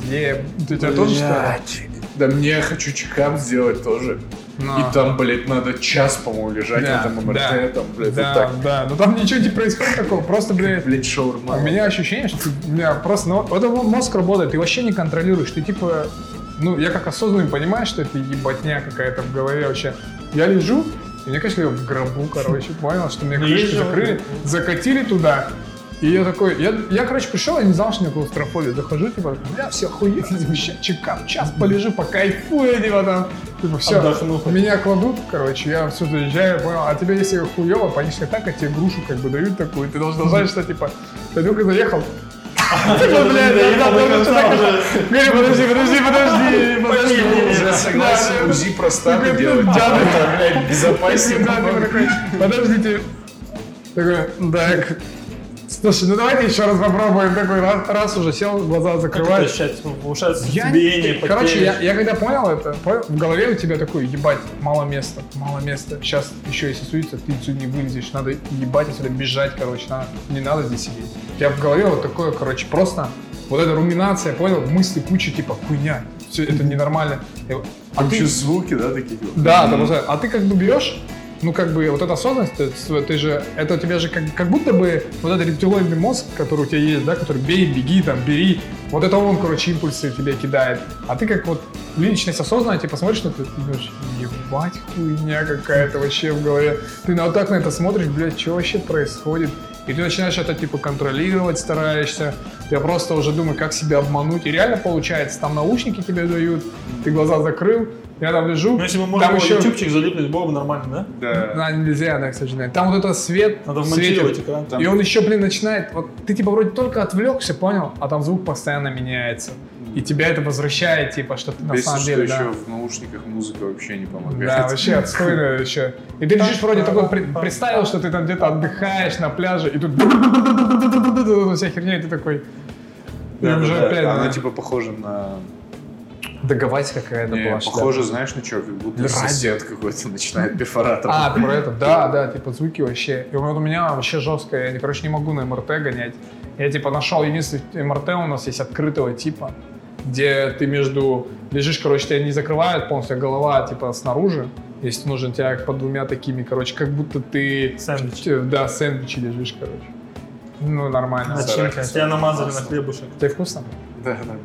Где... Ты тебя тоже что ли? Блядь. Да мне я хочу чекап сделать тоже. Но- И там, блядь, надо час, по-моему, лежать Да, на этом МРТ, да. там, блядь, Да, вот так. да, но там ничего не происходит такого, просто, блядь, Блядь, шаурма. У меня ощущение, что у меня просто, ну, вот этот мозг работает, ты вообще не контролируешь, ты типа, ну, я как осознанный понимаю, что это ебатня какая-то в голове вообще. Я лежу, и мне кажется, я в гробу, короче, понял, что мне Ну, крышку же- закрыли, закатили туда, И я такой, я, я, короче, пришел, я не знал, что у меня клаустрофобия. Захожу, типа, бля, все охуенно, типа, чекап, час полежу, покайфую, типа, там, типа, все. Отдохну. Меня кладут, короче, я все заезжаю, понял, а тебе, если хуево, паническая атака, тебе грушу, как бы, дают такую, ты должен знать, что, типа, ты только заехал, Типа, блядь, да, Говорю, подожди, подожди, подожди, подожди. Уже согласен УЗИ простаты делать. Это, блядь, безопаснее. Такой, подождите. Такой, так. Слушай, ну давайте еще раз попробуем. Такой раз, раз уже сел, глаза Как это закрываешь. ощущать? Я- Короче, я, я когда понял это, понял, в голове у тебя такой, ебать, мало места, мало места. Сейчас еще если суется, ты отсюда не вылезешь, надо ебать отсюда бежать, короче, надо, не надо здесь сидеть. Тебя в голове вот такое, короче, просто вот эта руминация, понял, мысли куча, типа, хуйня, все это ненормально. А еще звуки, да, такие? Да, ты просто- а ты как бы берешь, ну как бы вот эта осознанность, ты, ты же, это у тебя же как, как будто бы вот этот рептилоидный мозг, который у тебя есть, да, который бей, беги, там, бери, вот это он, короче, импульсы тебе кидает. А ты как вот личность осознанная, типа смотришь на это, ты думаешь, ебать, хуйня какая-то вообще в голове. Ты вот так на это смотришь, блядь, что вообще происходит? И ты начинаешь это типа контролировать, стараешься. Я просто уже думаю, как себя обмануть. И реально получается, там наушники тебе дают, ты глаза закрыл, я там лежу. Ну, если бы можно там еще... ютубчик залипнуть, было бы нормально, да? Да. Да, нельзя, да, к сожалению. Там вот это свет Надо светит. экран. Там- И он еще, блин, начинает, вот ты типа вроде только отвлекся, понял, а там звук постоянно меняется. И тебя это возвращает, типа, что ты на Бесит, самом что деле, еще да. в наушниках музыка вообще не помогает. Да, вообще отстойно еще. И ты лежишь вроде такой, представил, что ты там где-то отдыхаешь на пляже, и тут вся херня, и ты такой... Да, да, уже да. опять, Она типа похожа на... Договать какая-то Не, была. похоже, знаешь, на что? Как будто Радио. сосед какой-то начинает перфоратор. А, про это? Да, да, типа звуки вообще. И вот у меня вообще жестко, я, не- короче, не могу на МРТ гонять. Я типа нашел единственный МРТ у нас есть открытого типа, где ты между лежишь, короче, тебя не закрывают полностью, а голова типа снаружи. Если нужен тебя под двумя такими, короче, как будто ты... Сэндвич. Да, сэндвичи лежишь, короче. Ну, нормально. Начинка. Тебя намазали на хлебушек. Тебе вкусно? Да, нормально.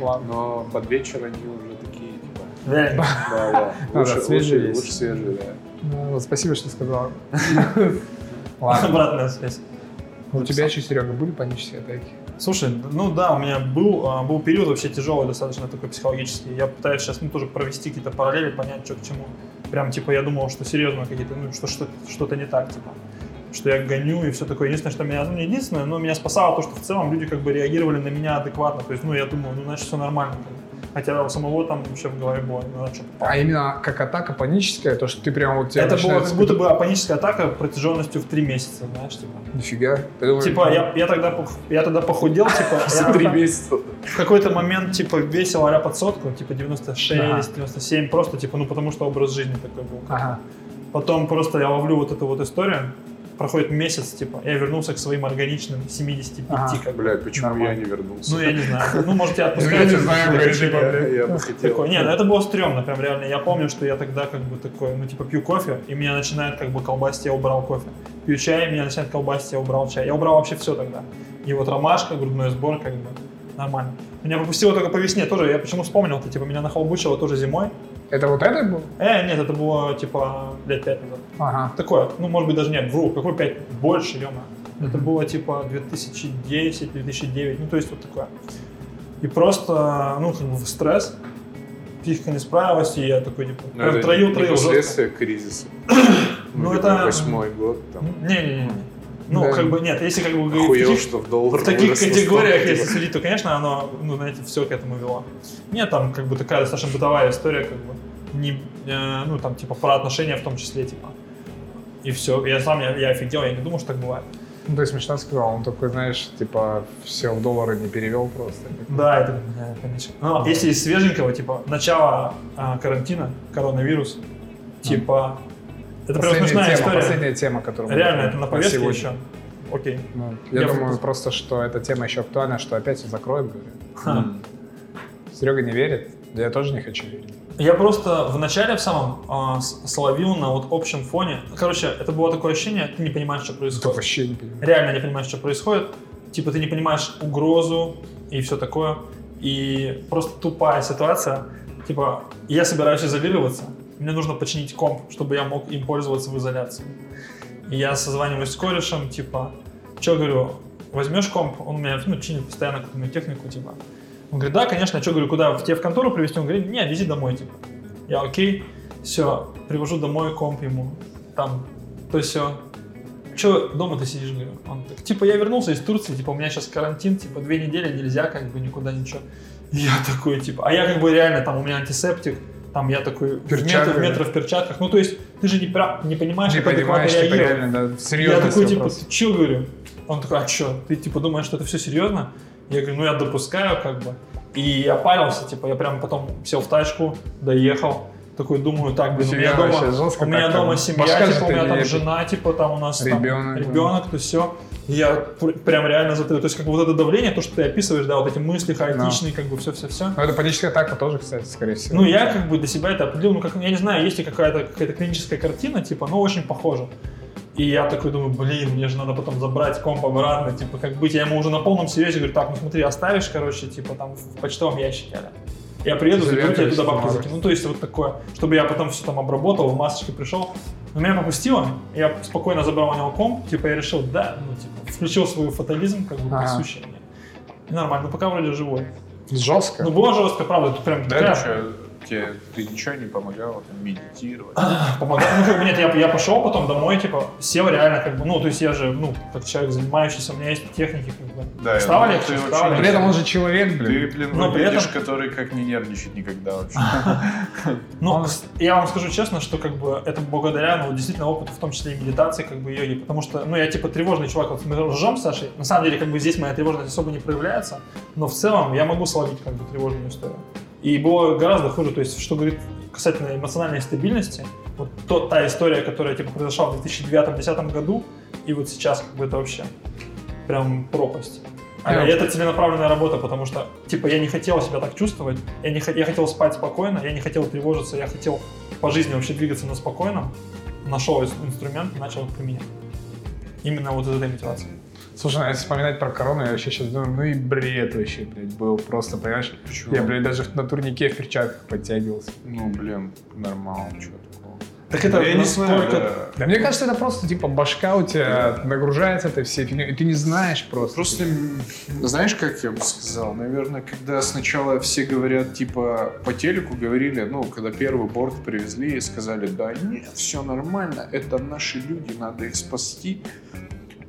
Ладно. Но под вечер они уже такие, типа... Да, да. Ну Лучше, свежие лучше, свежие, да. Ну, вот спасибо, что сказал. Ладно. Обратная связь. У тебя еще, Серега, были панические атаки? Слушай, ну да, у меня был, а, был период вообще тяжелый достаточно такой психологический. Я пытаюсь сейчас ну, тоже провести какие-то параллели, понять, что к чему. Прям типа я думал, что серьезно какие-то, ну что, что что-то не так, типа. Что я гоню и все такое. Единственное, что меня, ну не единственное, но меня спасало то, что в целом люди как бы реагировали на меня адекватно. То есть, ну я думаю, ну значит все нормально. Хотя у самого там вообще в голове было, ну, что А именно как атака паническая, то, что ты прям вот тебя Это было как будто бы паническая атака протяженностью в три месяца, знаешь, типа. Нифига. Думаю, Типа, я, я, тогда, я тогда похудел, типа, За три месяца. в какой-то момент, типа, весил а под сотку, типа, 96, Ага. 97, просто, типа, ну, потому что образ жизни такой был. Ага. Потом просто я ловлю вот эту вот историю, проходит месяц, типа, я вернулся к своим органичным 75, Ага. как. Блядь, почему Нормально. я не вернулся? Ну, я не знаю. Ну, может, я Я отпускаю. не знаю, Я. Я бы хотел. такой, не, ну это было стрёмно, прям реально. Я помню, что я тогда как бы такой, ну типа пью кофе, и меня начинает как бы колбасить, я убрал кофе. Пью чай, меня начинает колбасить, я убрал чай. Я убрал вообще все тогда. И вот ромашка, грудной сбор, как бы нормально. Меня пропустило только по весне тоже. Я почему вспомнил, то типа меня нахлобучило тоже зимой. Это вот это был? Э, нет, это было типа лет пять назад. Ага. Такое, ну может быть даже нет, вру, какой пять, больше, ё Это было типа 2010-2009, ну то есть вот такое. И просто, ну как бы стресс, психика не справилась, и я такой типа, Ну, прям это троил, не троил жестко. последствия кризиса. Ну, типа, это- Восьмой год, там. Не-не-не. Ну, Да. как бы нет, если как бы говорить в Охуел, таких- что в доллар в таких категориях, 100, если судить, то, конечно, оно, ну, знаете, все к этому вело. Нет, там как бы такая достаточно бытовая история, как бы, не, э, ну, там, типа, про отношения в том числе, типа. И все. Я сам, я, я офигел, я не думал, что так бывает. Ну, ты смешно сказал, он такой, знаешь, типа, все в доллары не перевел просто. Да, это, конечно. Но если из свеженького, типа, начало а, карантина, коронавирус, типа, это прям Последняя смешная тема, история. последняя тема, которую мы Реально, это на повестке сегодня. еще. Окей. Ну, я, Я думаю просто- просто, что эта тема еще актуальна, что опять все закроют, говорят. Серега не верит, я тоже не хочу верить. Я просто в начале в самом с- словил на вот общем фоне. Короче, это было такое ощущение, ты не понимаешь, что Да происходит. вообще не понимаю. Реально не понимаешь, что происходит. Типа ты не понимаешь угрозу и все такое. И просто тупая ситуация. Типа, я собираюсь изолироваться, мне нужно починить комп, чтобы я мог им пользоваться в изоляции. И я созваниваюсь с корешем, типа, что говорю, возьмешь комп, он у меня, ну, чинит постоянно какую-то технику, типа. Он говорит, да, конечно, а что, говорю, куда, в тебе в контору привезти? Он говорит, не, вези домой, типа. Я, окей, все, привожу домой комп ему, там, то все. Че дома ты сидишь, говорю? Он так, типа, я вернулся из Турции, типа, у меня сейчас карантин, типа, две недели нельзя, как бы, никуда ничего. Я такой, типа, а я как бы реально, там, у меня антисептик, там я такой в метр, в метр в перчатках. Ну, то есть, ты же не, прав- не понимаешь, Не как понимаешь, типа, реально, да, Я серьезно такой, типа, ты чё, говорю? Он такой, а чё? Ты, типа, думаешь, что это все серьезно? Я говорю, ну, я допускаю, как бы. И я парился, типа, я прям потом сел в тачку, доехал, такой думаю, так, блин, у меня дома, у меня дома там. семья, типа, у меня там жена, типа, там у нас там Ребенок, ребенок, то все. Я пр- прям реально затыл. То есть, как бы вот это давление, то, что ты описываешь, да, вот эти мысли хаотичные, как бы все-все-все. Ну, это паническая атака тоже, кстати, скорее всего. Ну, я как бы для себя это определил, ну, как, я не знаю, есть ли какая-то какая клиническая картина, типа, но очень похоже. И я такой думаю, блин, мне же надо потом забрать комп обратно, типа, как быть. Я ему уже на полном серьезе говорю, так, ну смотри, оставишь, короче, типа, там, в почтовом ящике, аля. Я приеду, заберу тебе туда бабки закину. Ну, то есть вот такое, чтобы я потом все там обработал, в масочке пришел. Но меня попустило, я спокойно забрал у него комп, типа, я решил, да, ну, типа, включил свой фатализм, как бы, Ага. присущий мне. И нормально, ну, пока вроде живой. Жестко. Ну, было жестко, правда, тут прям Да, такая- тебе, ты ничего не помогал там, медитировать? помогал. Ну, как бы, нет, я, я пошел потом домой, типа, сел реально, как бы, ну, то есть я же, ну, как человек занимающийся, у меня есть техники, как бы. Да, думаю, легче, ты вообще При этом он же человек, Ты, блин. блин, Но при выглядишь, этом- который как не нервничает никогда вообще. Ну, я вам скажу честно, что как бы это благодаря, ну, действительно опыту, в том числе и медитации, как бы йоги, потому что, ну, я типа тревожный чувак, вот мы ржем с Сашей, на самом деле, как бы здесь моя тревожность особо не проявляется, но в целом я могу словить как бы тревожную историю. И было гораздо хуже, то есть, что говорит касательно эмоциональной стабильности, вот то, та история, которая типа произошла в 2009-2010 году, и вот сейчас как бы это вообще прям пропасть. А это целенаправленная работа, потому что, типа, я не хотел себя так чувствовать, я, не, я хотел спать спокойно, я не хотел тревожиться, я хотел по жизни вообще двигаться на спокойном, нашел инструмент и начал их применять. Именно вот из этой мотивации. Слушай, ну, если вспоминать про корону, я вообще сейчас думаю, ну и бред вообще, блядь, был просто, понимаешь? Почему? Я, блядь, даже на турнике в перчатках подтягивался. Ну, блин, нормально, что такого. Так это я не знаю, настолько- да. Да мне кажется, это просто, типа, башка у тебя нагружается этой всей фигней, и ты не знаешь просто. Просто, знаешь, как я бы сказал, наверное, когда сначала все говорят, типа, по телеку говорили, ну, когда первый борт привезли и сказали, да нет, все нормально, это наши люди, надо их спасти.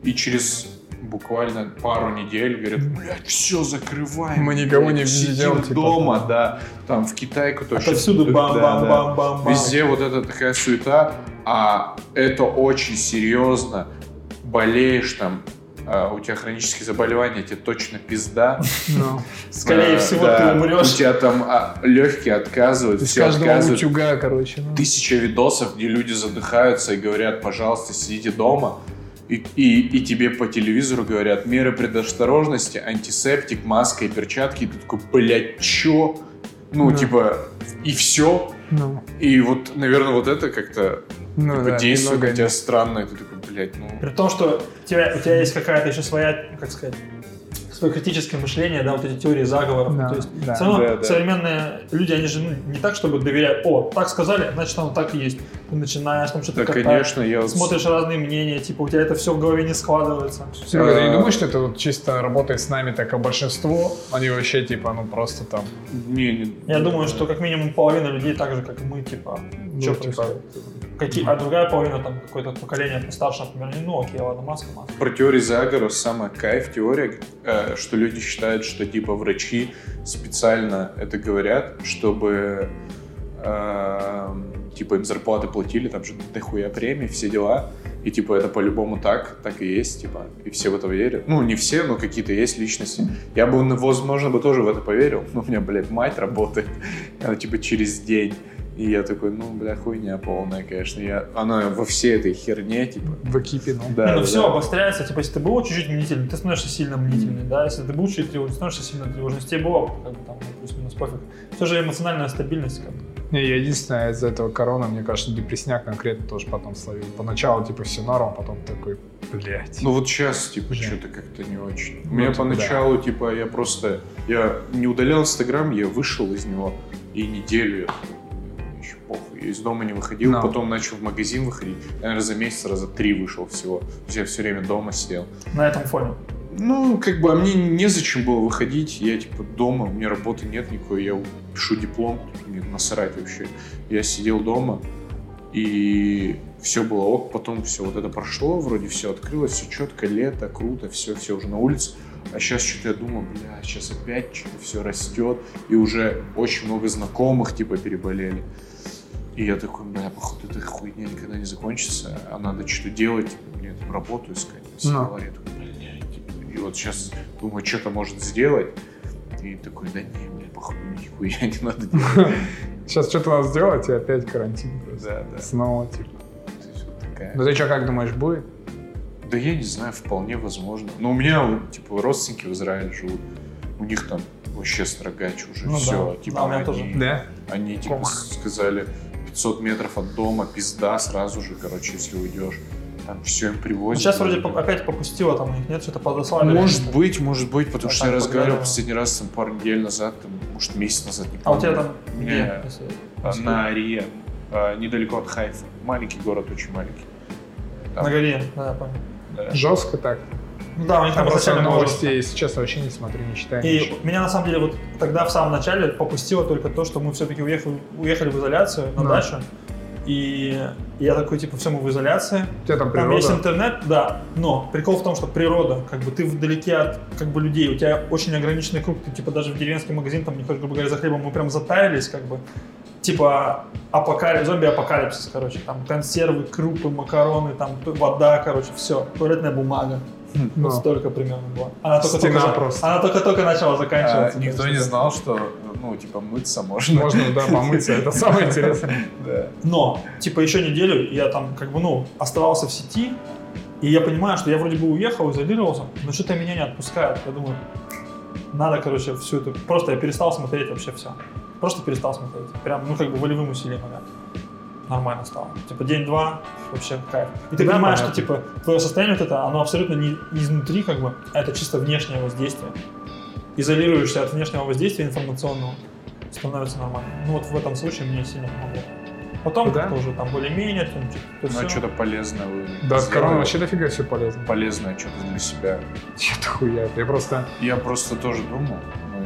И через буквально пару недель говорят, блядь, все закрываем. Мы никого не Сидим типа, дома, там. да. Там в Китайку тоже. Отовсюду Да, да. бам-бам-бам-бам-бам. Везде вот эта такая суета, а это очень серьезно. Болеешь там, а, у тебя хронические заболевания, тебе точно пизда. Ну, Скорее А, всего, да, ты умрешь. У тебя там а, легкие отказывают, все отказывают. утюга, короче. ну. Тысяча видосов, где люди задыхаются и говорят, пожалуйста, сидите дома. И, и, и тебе по телевизору говорят меры предосторожности, антисептик, маска и перчатки. И ты такой, блядь, чё? Ну, Да. типа, и все. Ну, И вот, наверное, вот это как-то ну типа, да, действует на тебя странно, и ты такой, блядь, ну... При том, что у тебя, у тебя есть какая-то еще своя, как сказать, свое критическое мышление, да, вот эти теории заговоров. Да, То есть да. все равно Да, да. современные люди, они же ну, не так, чтобы доверять, о, так сказали, значит оно так и есть. Ты начинаешь там что-то Да, копать, конечно, я... вот- смотришь разные мнения, типа у тебя это все в голове не складывается. Серега, ты не А. думаешь, что это вот чисто работает с нами, так а большинство, они вообще, типа, ну просто там... Не, не- Я думаю, что как минимум половина людей так же, как и мы, типа, Ну, что типа? Какие, а другая половина, там, какое-то поколение постарше, например, ну окей, ладно, маска, маска. Про теории заговоров самая кайф теория, э, что люди считают, что типа врачи специально это говорят, чтобы э, типа им зарплаты платили, там же дохуя премии, все дела. И типа это по-любому так, так и есть, типа, и все в это верят. Ну, не все, но какие-то есть личности. Я бы, ну, возможно, бы тоже в это поверил, но у меня, блядь, мать работает, она типа через день. И я такой, ну, бля, хуйня полная, конечно. Я, она во всей этой херне, типа, В экипе, ну. да, ну да, все да. обостряется, типа, если ты был чуть-чуть мнительный, ты становишься сильно мнительный, да, если ты был чуть тревожный, становишься сильно тревожный, если тебе было, как бы, там, ну, плюс-минус пофиг. Все же эмоциональная стабильность, как бы. Не, я единственное, из-за этого корона, мне кажется, депресняк конкретно тоже потом словил. Поначалу, типа, все норм, а потом такой, блядь. Ну вот сейчас, типа, Да. что-то как-то не очень. У Ну, меня типа, поначалу, типа, я просто... Я не удалял Инстаграм, я вышел из него, и неделю я «Блин, еще похуй. Я из дома не выходил, Но. потом начал в магазин выходить. Наверное, за месяц раза три вышел всего. То есть я все время дома сидел. На этом фоне. Ну, как бы, а мне незачем было выходить. Я, типа, дома, у меня работы нет никакой. Я пишу диплом, мне насрать вообще. Я сидел дома, и все было ок. Потом все вот это прошло, вроде все открылось, все четко, лето, круто, все, все уже на улице. А сейчас что-то я думаю, бля, сейчас опять что-то все растет, и уже очень много знакомых, типа, переболели. И я такой, бля, походу, эта хуйня никогда не закончится, а надо что-то делать, типа, мне там работу искать. Ну. Ну. Я такой, бля, типа, и вот сейчас думаю, что-то может сделать. И такой, да не, нихуя не надо делать. Сейчас что-то надо сделать, и опять карантин. просто. Да, да. Снова, типа. Ну ты что, как думаешь, будет? Да я не знаю, вполне возможно. Но у меня, типа, родственники в Израиле живут. У них там вообще строгач уже Ну все. да. Типа, Да, у меня они, тоже. Да? они типа Кома. сказали 500 метров от дома, пизда сразу же, короче, если уйдешь. Там все им Ну, привозят. Сейчас вроде по- опять попустило там у них, нет, что-то подослали. Может быть, может быть, потому А что я разговаривал последний раз там пару недель назад, там, может месяц назад, не А у помню. тебя там У где? меня, если- а, на Ария, а, недалеко от Хайфа. Маленький город, очень маленький. Там, На горе, да, я понял. да. Жестко так. Ну да, у них Там там просто изначально было новости, жестко. если честно, вообще не смотрю, не читаю. И ничего. меня на самом деле вот тогда в самом начале попустило только то, что мы все-таки уехали, уехали в изоляцию на Да. дачу. И я такой, типа, все, мы в изоляции. У тебя там Там есть природа. интернет, да, но прикол в том, что природа, как бы ты вдалеке от как бы людей, у тебя очень ограниченный круг, ты типа даже в деревенский магазин, там не ходишь, грубо говоря, за хлебом, мы прям затаялись, как бы, типа апокалипсис, зомби-апокалипсис, короче, там консервы, крупы, макароны, там вода, короче, все, туалетная бумага, вот столько примерно было. Она только, Стена только, просто. она только-только начала А, заканчиваться. никто так не знал, что, ну, типа, мыться можно. Можно, да, помыться, это самое интересное. Но, типа, еще неделю я там, как бы, ну, оставался в сети, и я понимаю, что я вроде бы уехал, изолировался, но что-то меня не отпускает. Я думаю, надо, короче, всю эту... Просто я перестал смотреть вообще все. Просто перестал смотреть. Прям, ну, как бы волевым усилием, да. Нормально стало. Типа, день-два, вообще кайф. И ты Да, понимаешь, понятно. что, типа, твое состояние вот это, оно абсолютно не изнутри, как бы, а это чисто внешнее воздействие. Изолируешься от внешнего воздействия информационного, становится нормально. Ну, вот в этом случае мне сильно помогло. Потом Да? как-то уже там более-менее, там, типа, то Ну, а что-то полезное вы Да, с короной вообще дофига все полезно. Полезное что-то для себя. Что-то хуя. Я просто... Я просто тоже думал,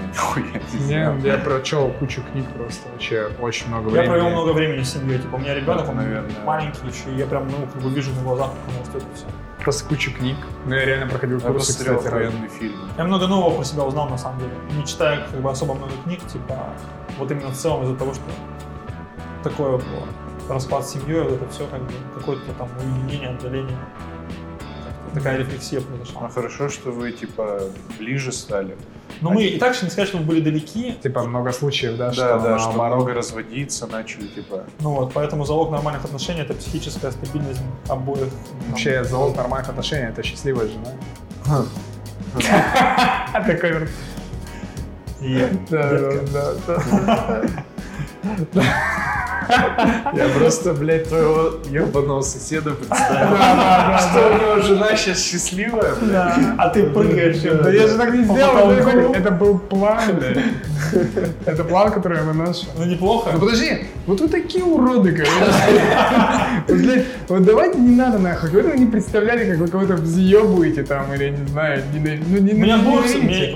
но я нихуя не я прочел кучу книг просто. Вообще очень много Я времени. провел много времени с семьей. Типа, у меня ребенок, он наверное. маленький еще, и я прям, ну, как бы вижу на глазах, как он растет и все. Просто кучу книг. Ну, я реально проходил Я курсы, кстати, разные. охуенный фильм. Я много нового про себя узнал, на самом деле. Не читая, как бы, особо много книг, типа, вот именно в целом из-за того, что такое было. Распад с семьей, вот это все, как бы, какое-то там уединение, отдаление. Такая рефлексия Ну, произошла. хорошо, что вы, типа, ближе стали. Но мы и так же не сказать, что мы были далеки, Типа много случаев, да, Да, что да, что много разводиться начали, типа. ну вот, поэтому залог нормальных отношений – это психическая стабильность обоих. там, Вообще, залог нормальных отношений – это счастливая жена. Такой... детка. да, да, да. Я просто, блядь, твоего ебаного соседа представил. Что у него жена сейчас счастливая, а ты прыгаешь. Да я же так не сделал, это был план, блядь. Это план, который я выношу. Ну неплохо. Ну подожди, вот вы такие уроды, короче. Вот, давайте не надо нахуй. Вы не представляли, как вы кого-то взъебываете там, или не знаю, не, ну не У меня было,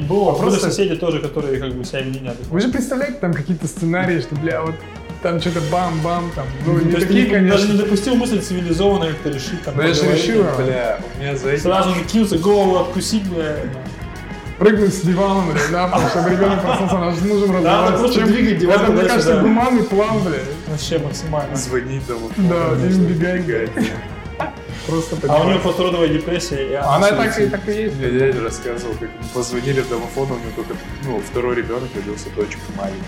было Просто- соседи тоже, которые как бы себя неадекватно. Вы же представляете там какие-то сценарии, что, бля, вот там что-то бам-бам там. Ну, не такие, не- даже не конечно. допустил мысль цивилизованно как-то решить. Там, Ну, я же решил, Бля, у меня за этим... Сразу же кинуться, голову откусить, бля. Прыгнуть с дивана, бля, да, потому что ребенок проснулся, нам же нужен разговаривать. просто с чем- двигать диван Это, мне кажется, гуманный план, бля. Вообще максимально. Звонить домой. Да, и убегай, Просто А у нее постродовая депрессия. и Она так и так и есть. Мне дядя рассказывал, как позвонили в домофон, у него только, ну, второй ребенок родился, дочка маленькая.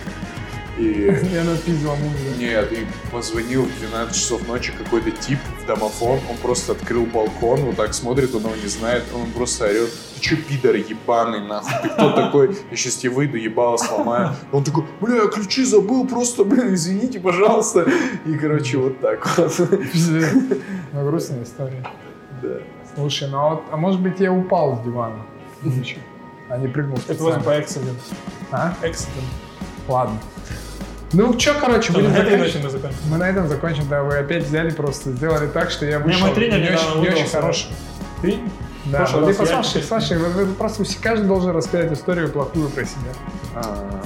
И И она пиздила мужа. Нет, и позвонил в 12 часов ночи какой-то тип в домофон, он просто открыл балкон, вот так смотрит, он его не знает, он просто орет, ты че, пидор ебаный, нахуй, ты кто такой? Я сейчас тебе выйду, ебало сломаю. Он такой, бля, я ключи забыл, просто, блин, извините, пожалуйста. И, короче, вот так вот. Ну, грустная история. Да. Слушай, ну а вот, а может быть я упал с дивана? Ничего. А не прыгнул Это специально. по accident. А? Accident. Ладно. Ну, что, короче, будем на этой ноте мы закончим. Мы на этом закончим, да, вы опять взяли просто, сделали так, что я вышел мой тренер не, очень, не очень хороший. Ты? Да, прошлый вот раз типа, я- слушай, слушай, вы- вы просто все- каждый должен рассказать историю плохую про себя. А,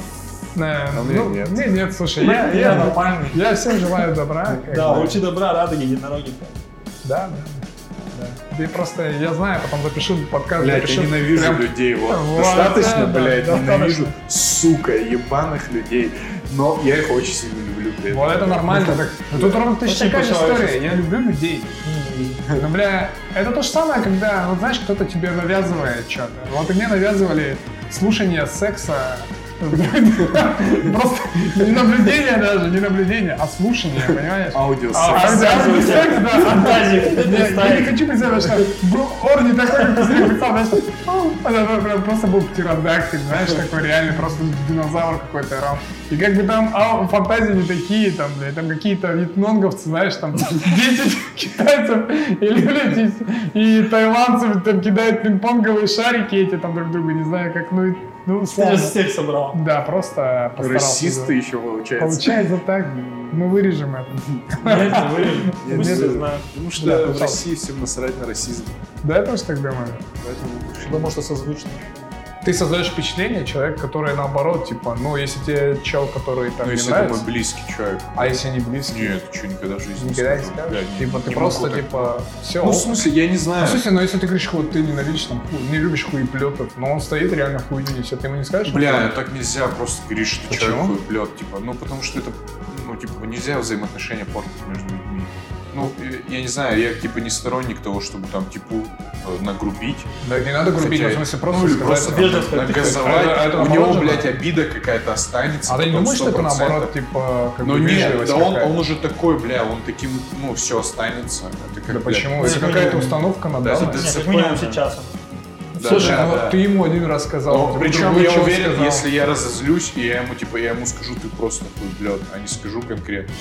Да, А мне ну, нет. Мне нет, слушай, я, Я я, нормальный. я всем желаю добра. Да, лучи добра, радуги, единороги. Да, да. да. Ты просто, я знаю, потом запишу подкаст, Блять, запишу. я ненавижу прям- людей. Вот. Вот, достаточно, да, блядь, да, ненавижу, достаточно. сука, ебаных людей. Но я их очень сильно люблю. блядь. Вот это нормально. Так, ну, тут ровно такая же по-человечески. история. Я люблю людей. Ну, бля, это то же самое, когда, вот знаешь, кто-то тебе навязывает что-то. Вот и мне навязывали слушание секса. Просто не наблюдение даже, не наблюдение, а слушание, понимаешь? Аудио А, аудио да. Фантазии Я, не хочу представить, что был Орни такой, как ты себе «Ау». это прям просто был птеродактиль, знаешь, такой реальный просто динозавр какой-то орал. И как бы там а, фантазии не такие, там, блядь, там какие-то вьетнонговцы, знаешь, там 10 китайцев или, блядь, и, тайландцев там кидают пинг-понговые шарики эти там друг другу, не знаю, как, ну, и- ну, же всех собрал. Да, просто постарался. Расисты еще получается. Получается так, мы вырежем это. Нет, не вырежем. Все нет. знают. Потому что в. России всем насрать на расизм. Да, я тоже так думаю. Поэтому Потому что созвучно. Ты создаешь впечатление человека, который наоборот, типа, ну, если тебе чел, который там Ну, не если это нравится, мой близкий человек. а если они близкие, Нет, что, никогда в жизни никогда не скажу. скажешь? Не- типа, ты не просто, так. типа, все. Ну, в смысле, я не знаю. в смысле, ну, если ты говоришь, вот ты ненавидишь, там, ху- не любишь хуеплетов, но он стоит реально хуйню несет, ты ему не скажешь? Бля, так нельзя просто говорить, что Почему? человек хуеплет, типа, ну, потому что это, ну, типа, нельзя взаимоотношения портить между. Ну, я не знаю, я, типа, не сторонник того, чтобы, там, типа, э, нагрубить. Да, не надо грубить, Хотя- ну, в смысле, просто ну, сказать, просто там, вежливо там, сказать, нагазовать. а это У него, блядь, да. обида какая-то останется. А ты не думаешь, что это 100%. наоборот, типа, как Ну бы нет, да он, он уже такой, бля, он таким, ну, все останется. Это как, Да блядь, почему? ну, Это какая-то ну, установка на да, данность? это Нет, как ДЦП, минимум сейчас. Да, Слушай, да, ну, да. ты ему один раз сказал, Но, ему причем я уверен, сказал. если я разозлюсь, и я ему, типа, я ему скажу, ты просто хуеплет, а не скажу конкретно.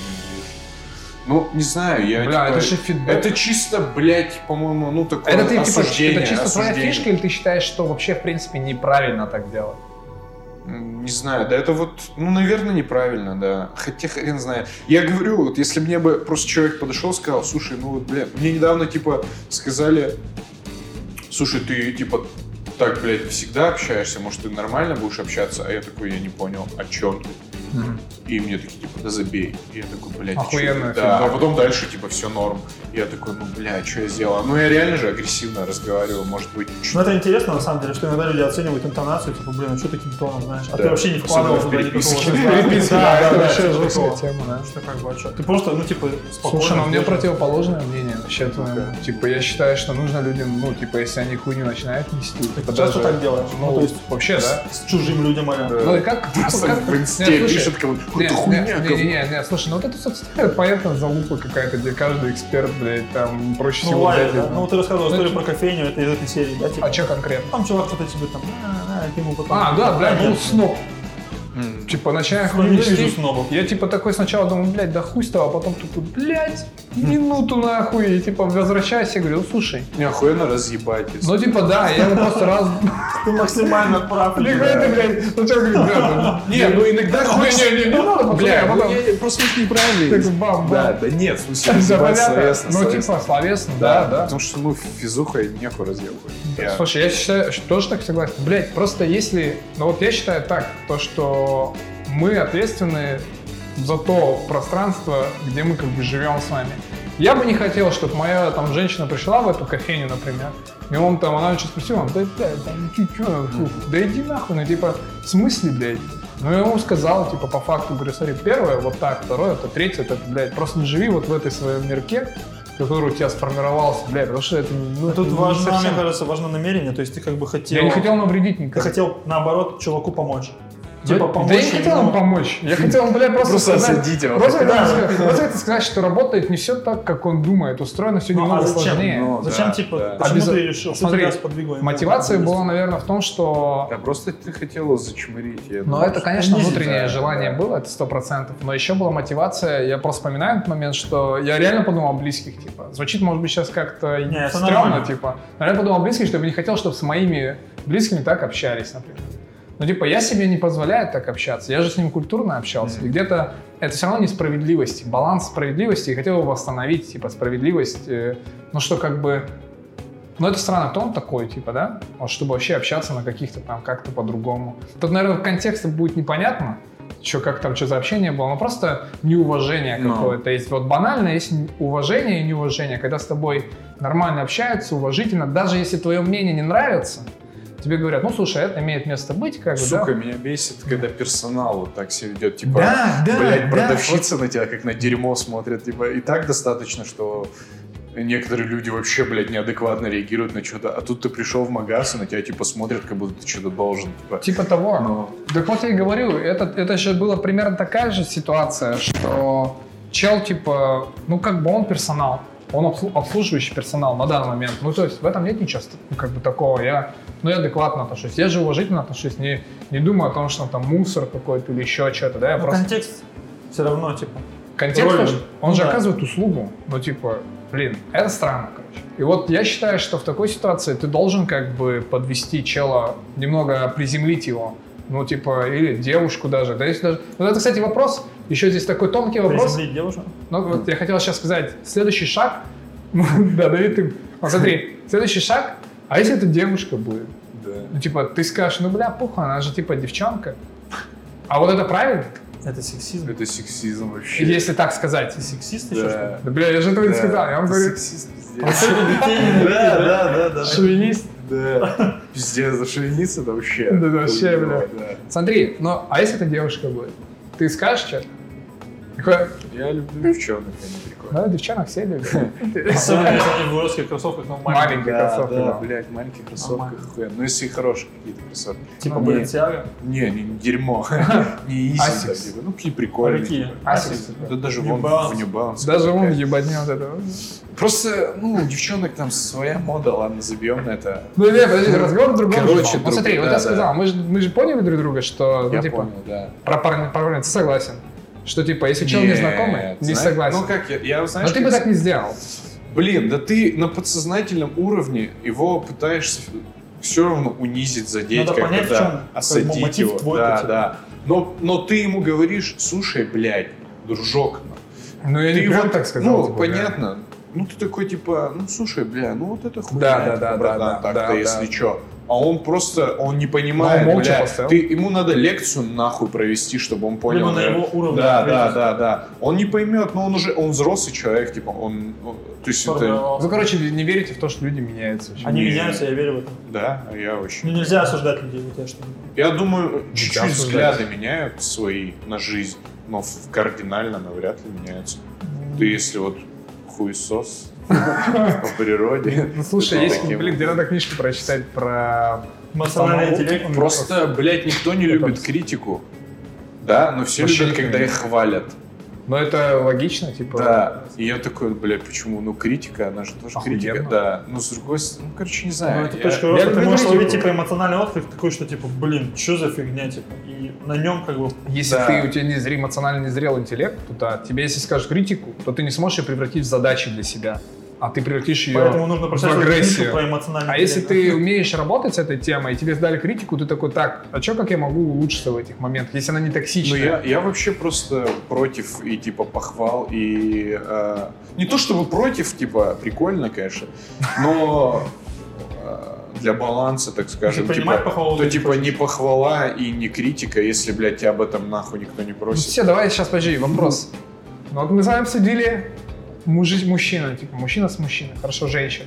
Ну, не знаю, я, Бля, типа, это же фидбэк. Это чисто, блядь, по-моему, ну, такое Это ты, типа, это чисто твоя осуждение. фишка, или ты считаешь, что вообще, в принципе, неправильно так делать? Не знаю, да это вот, ну, наверное, неправильно, да. Хотя хрен знает. Я говорю, вот если мне бы просто человек подошел и сказал, слушай, ну вот, бля, мне недавно, типа, сказали, слушай, ты, типа, так, блядь, всегда общаешься, может, ты нормально будешь общаться? А я такой, я не понял, о чем ты? И мне такие, типа, да забей. И я такой, блядь, ты чё?» Охуенный Да, а потом дальше, типа, все норм. И я такой, ну, бля, что я сделал? Ну, я реально же агрессивно разговариваю, может быть, чуть Ну это интересно, на самом деле, что иногда люди оценивают интонацию, типа, блин, а что таким тоном, знаешь? А Да. ты вообще не вкладывал туда никакого Да, да, да, типа жесткая тема, да. Что как бы, а чё? Ты просто, ну, типа, спокойно. Слушай, ну у меня вежливо. противоположное мнение вообще твоему. Типа, я считаю, что нужно людям, ну, типа, если они хуйню начинают нести, типа, Ты часто так делаешь? Ну, Ну, то есть, вообще, да. с чужим людям, а Ну и как? Просто как- пишет кому-то, не, хуйня, не, говно». не, не, не, слушай, ну вот это соцсети, понятно, залупа какая-то, где каждый эксперт, блядь, там проще Ну, всего ладно, взять. да. Ну, вот ты рассказывал Ну, историю это- про кофейню, это из этой серии, да, типа? А что конкретно? Там чувак что-то тебе там, а, а, ты ему потом... А, да, бля, ну, сноб. М. Типа, нести. снобов. Я типа такой сначала думаю, блядь, да хуй с того, а потом тупо, блядь, минуту нахуй, и типа возвращаюсь и говорю, «Ну, слушай, Не, охуенно разъебать. если- ну типа да, я ему просто раз... Ты максимально прав. Нихуя ты, блядь, сначала говорю, да, Не, ну иногда хочется... не, не, не надо, пацаны, Бля, ну просто это неправильно. Так, бам, бам. Да, да нет, понятно. словесно, Ну, типа, словесно, да, да. Потому что, ну, физуха нехуй разъебывать. Слушай, я считаю, что тоже так согласен. Блять, просто если... Ну вот я считаю так, то что мы ответственны за то пространство, где мы как бы живем с вами. Я бы не хотел, чтобы моя там женщина пришла в эту кофейню, например, и он там, она что спросила, да, да, там, ты чё, фу, да иди нахуй, ну типа, в смысле, блядь? Ну, я ему сказал, типа, по факту, говорю, смотри, первое вот так, второе, это третье, это, блядь, просто не живи вот в этой своем мирке, который у тебя сформировался, блядь, потому что это, ну, Ну, тут это не важно, совсем- мне кажется, важно намерение, то есть ты как бы хотел... Я не хотел навредить Ты никому. хотел, наоборот, чуваку помочь. Да- Типа да помочь я не хотел ему. ему помочь. Я хотел ему, бля, просто, Просто сказать- осадить его. Просто, Да. сказать- просто это сказать, что работает не все так, как он думает. Устроено все Ну, немного а зачем? сложнее. Ну, Зачем, да, типа, да. почему ты решил, Смотри, Мотивация была, наверное, в том, что... Да, просто ты хотела зачмырить. я Но Ну, это, конечно, внутреннее да, желание да. было, это сто процентов. Но еще была мотивация, я просто вспоминаю этот момент, что я реально подумал о близких, типа. Звучит, может быть, сейчас как-то стрёмно, типа. Но я подумал о близких, чтобы не хотел, чтобы с моими близкими так общались, например. Ну, типа, я себе не позволяю так общаться. Я же с ним культурно общался. И где-то это все равно несправедливость. Баланс справедливости. И хотел его восстановить, типа, справедливость. э, Ну, что как бы Но это странно, кто он такой, типа, да? Вот чтобы вообще общаться на каких-то там как-то по-другому. Тут, наверное, контекста будет непонятно, что как там, что за общение было, но просто неуважение Ну. какое-то. Есть вот банально, есть уважение и неуважение, когда с тобой нормально общаются, уважительно, даже если твое мнение не нравится, тебе говорят, ну, слушай, это имеет место быть, как бы, Сука, да? меня бесит, когда персонал вот так себя ведет, типа, Да, да, блядь, да. продавщица на тебя как на дерьмо смотрит, типа, и так достаточно, что некоторые люди вообще, блядь, неадекватно реагируют на что-то, а тут ты пришел в магаз, и на тебя, типа, смотрят, как будто ты что-то должен, типа. Типа того. Ну, Так вот я и говорю, это, это же была примерно такая же ситуация, что чел, типа, ну как бы он персонал, он обслу- обслуживающий персонал на данный момент. Ну то есть в этом нет ничего как бы такого. Я, ну я адекватно отношусь, я же уважительно отношусь, не, не думаю о том, что там мусор какой-то или еще что-то, да, я Ну, просто... контекст все равно, типа. Контекст, Роль. он Ну же да. оказывает услугу, ну типа, блин, это странно, короче. И вот я считаю, что в такой ситуации ты должен как бы подвести чела, немного приземлить его, ну типа, или девушку даже. Да, если даже... Вот это, кстати, вопрос, еще здесь такой тонкий вопрос. Приземлить девушку. Ну вот я хотел сейчас сказать, следующий шаг, ну, да, Давид, ты, смотри, следующий шаг, а если это девушка будет? да. Ну типа, ты скажешь, ну бля, пуха, она же типа девчонка. А вот это правильно? Это сексизм. Это сексизм вообще. Если так сказать. Ты сексист еще, что? Да. Бля, я же этого не сказал, я вам это говорю, сексист, пиздец. Да, да, да, да. шовинист. Да. Пиздец, зашевелиться это вообще. Да, да, вообще, бля. да. Смотри, ну, а если это девушка будет? Ты скажешь что-то? Я люблю девчонок, они прикольные. да, девчонок все любят. Особенно если они в уродских кроссовках, но маленькие. Маленькие Да, кроссовки, блядь, в маленьких кроссовках Нормально. хуя. Ну, если хорошие какие-то кроссовки. Типа Ну, Баленсиага. Не, не, дерьмо. Не так, типа. Ну, какие А прикольные. какие? типа. Asics. Да даже вон в New Balance. Даже он такая. ебанет это. Просто, ну, девчонок там своя мода, ладно, забьем на это. Ну, не, подожди, разговор в другом. Короче, Вот смотри, вот я да. сказал, мы же, мы же поняли друг друга, что, ну, Я типа, понял, да. про парня, про парня, ты согласен? Что, типа, если чел незнакомый, не знаешь- согласен. Ну, как я, я знаешь, Но ты бы так не сделал. Блин, да ты на подсознательном уровне его пытаешься все равно унизить, задеть, Надо как понять, да, в чем, осадить как бы, мотив его. твой, да, да. Но, но ты ему говоришь, слушай, блядь, дружок, Ну, я ты не прям вот, так сказал. ну, типа, понятно. Ну, ты такой, типа, ну, слушай, бля, ну, вот это хуйня, Да, да, типа, да, братан, да, так-то, да, если да. чё. А он просто, он не понимает, Но он бля, поставил. ты, ему надо лекцию нахуй провести, чтобы он понял. Либо на его уровне Да, да, да, да. Он не поймет, но он уже, он взрослый человек, типа, он, он- то есть это. Ну, короче, не верите в то, что люди меняются. вообще. Они Не. меняются, я верю в это. да, я очень. Ну нельзя осуждать людей, вот я что. Я думаю, чуть-чуть осуждать. взгляды меняют свои на жизнь, но в- кардинально навряд ли меняются. Ты если вот хуесос по природе. Ну, слушай, есть, блин, где надо книжку прочитать про... Эмоциональный интеллект. Просто, блядь, никто не любит критику. Да, но все любят, когда не их хвалят. Но это логично, типа... Да. И я такой, блядь, почему? Ну, критика, она же тоже Охуенно. критика. Да. Ну, с другой стороны, ну, короче, не Ну, знаю. это Я- точка я роста, ты можешь критику. ловить типа эмоциональный отклик такой, что типа, блин, что за фигня, типа, и на нем как бы Если Да. ты, у тебя не зрел, эмоционально незрел интеллект, то да, тебе если скажешь критику, то ты не сможешь ее превратить в задачи для себя, а ты превратишь ее Поэтому нужно в агрессию. про эмоциональный А если интеллект, ты умеешь работать с этой темой, и тебе сдали критику, ты такой, так, а что, как я могу улучшиться в этих моментах, если она не Ну, токсичная? я, я вообще просто против и, типа, похвал, и... э, не то чтобы против, типа, прикольно, конечно, но э, для баланса, так скажем, принимать типа, похвалу, то, ты типа, хочешь. не похвала и не критика, если, блядь, тебя об этом нахуй никто не Ну, просит. все, давай сейчас, подожди, вопрос. Ну, вот мы с вами обсудили мужи, мужчина, типа, мужчина с мужчиной, хорошо, женщина.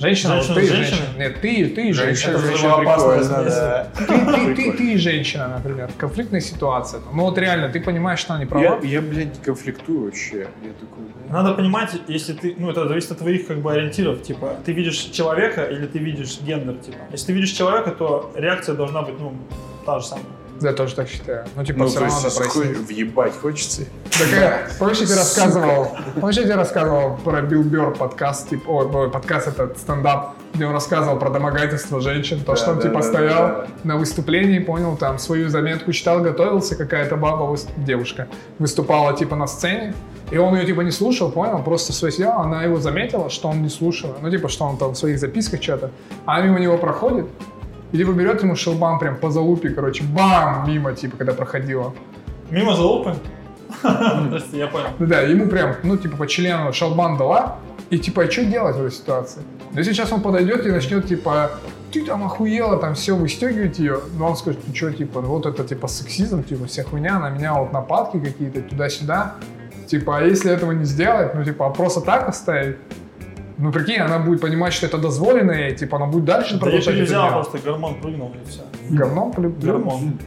Женщина, вот Женщина ты с и женщиной? женщина. Нет, ты, ты и женщина. Это Женщина прикольно, да. Ты, ты, ты, ты и женщина, например, конфликтная ситуация. Ну вот реально, ты понимаешь, что она не права. Я, я, блядь, не конфликтую вообще. Я такой. Надо понимать, если ты, ну это зависит от твоих как бы ориентиров, типа, ты видишь человека или ты видишь гендер, типа. Если ты видишь человека, то реакция должна быть, ну, та же самая. Я тоже так считаю. Ну, типа, Ну, все то равно есть, надо прояснить. въебать хочется. Такая, помнишь, я тебе рассказывал, помнишь, я тебе рассказывал про Билл Бёрр подкаст, типа, ой, подкаст этот, стендап, где он рассказывал про домогательство женщин, то, Да, что он, да, типа, да, стоял да, да. на выступлении, понял, там, свою заметку читал, готовился, какая-то баба, девушка, выступала, типа, на сцене, и он ее, типа, не слушал, понял, просто свой сидел, она его заметила, что он не слушал, ну, типа, что он там в своих записках что-то, а мимо него проходит, и, типа, берет ему шелбан прям по залупе, короче, бам, мимо, типа, когда проходила. Мимо залупы? Прости, я понял. Ну да, ему прям, ну, типа, по члену шалбан дала, И типа, что делать в этой ситуации? Но если сейчас он подойдет и начнет, типа, ты там охуела, там все выстегивать ее, но он скажет, ты что, типа, ну вот это типа сексизм, типа, вся хуйня, на меня вот нападки какие-то туда-сюда. Типа, а если этого не сделать, ну, типа, а просто так оставить, ну, прикинь, она будет понимать, что это дозволено, и, типа, она будет дальше Да я продолжать это взял делать. просто гормон прыгнул и все. Плю- Гормон.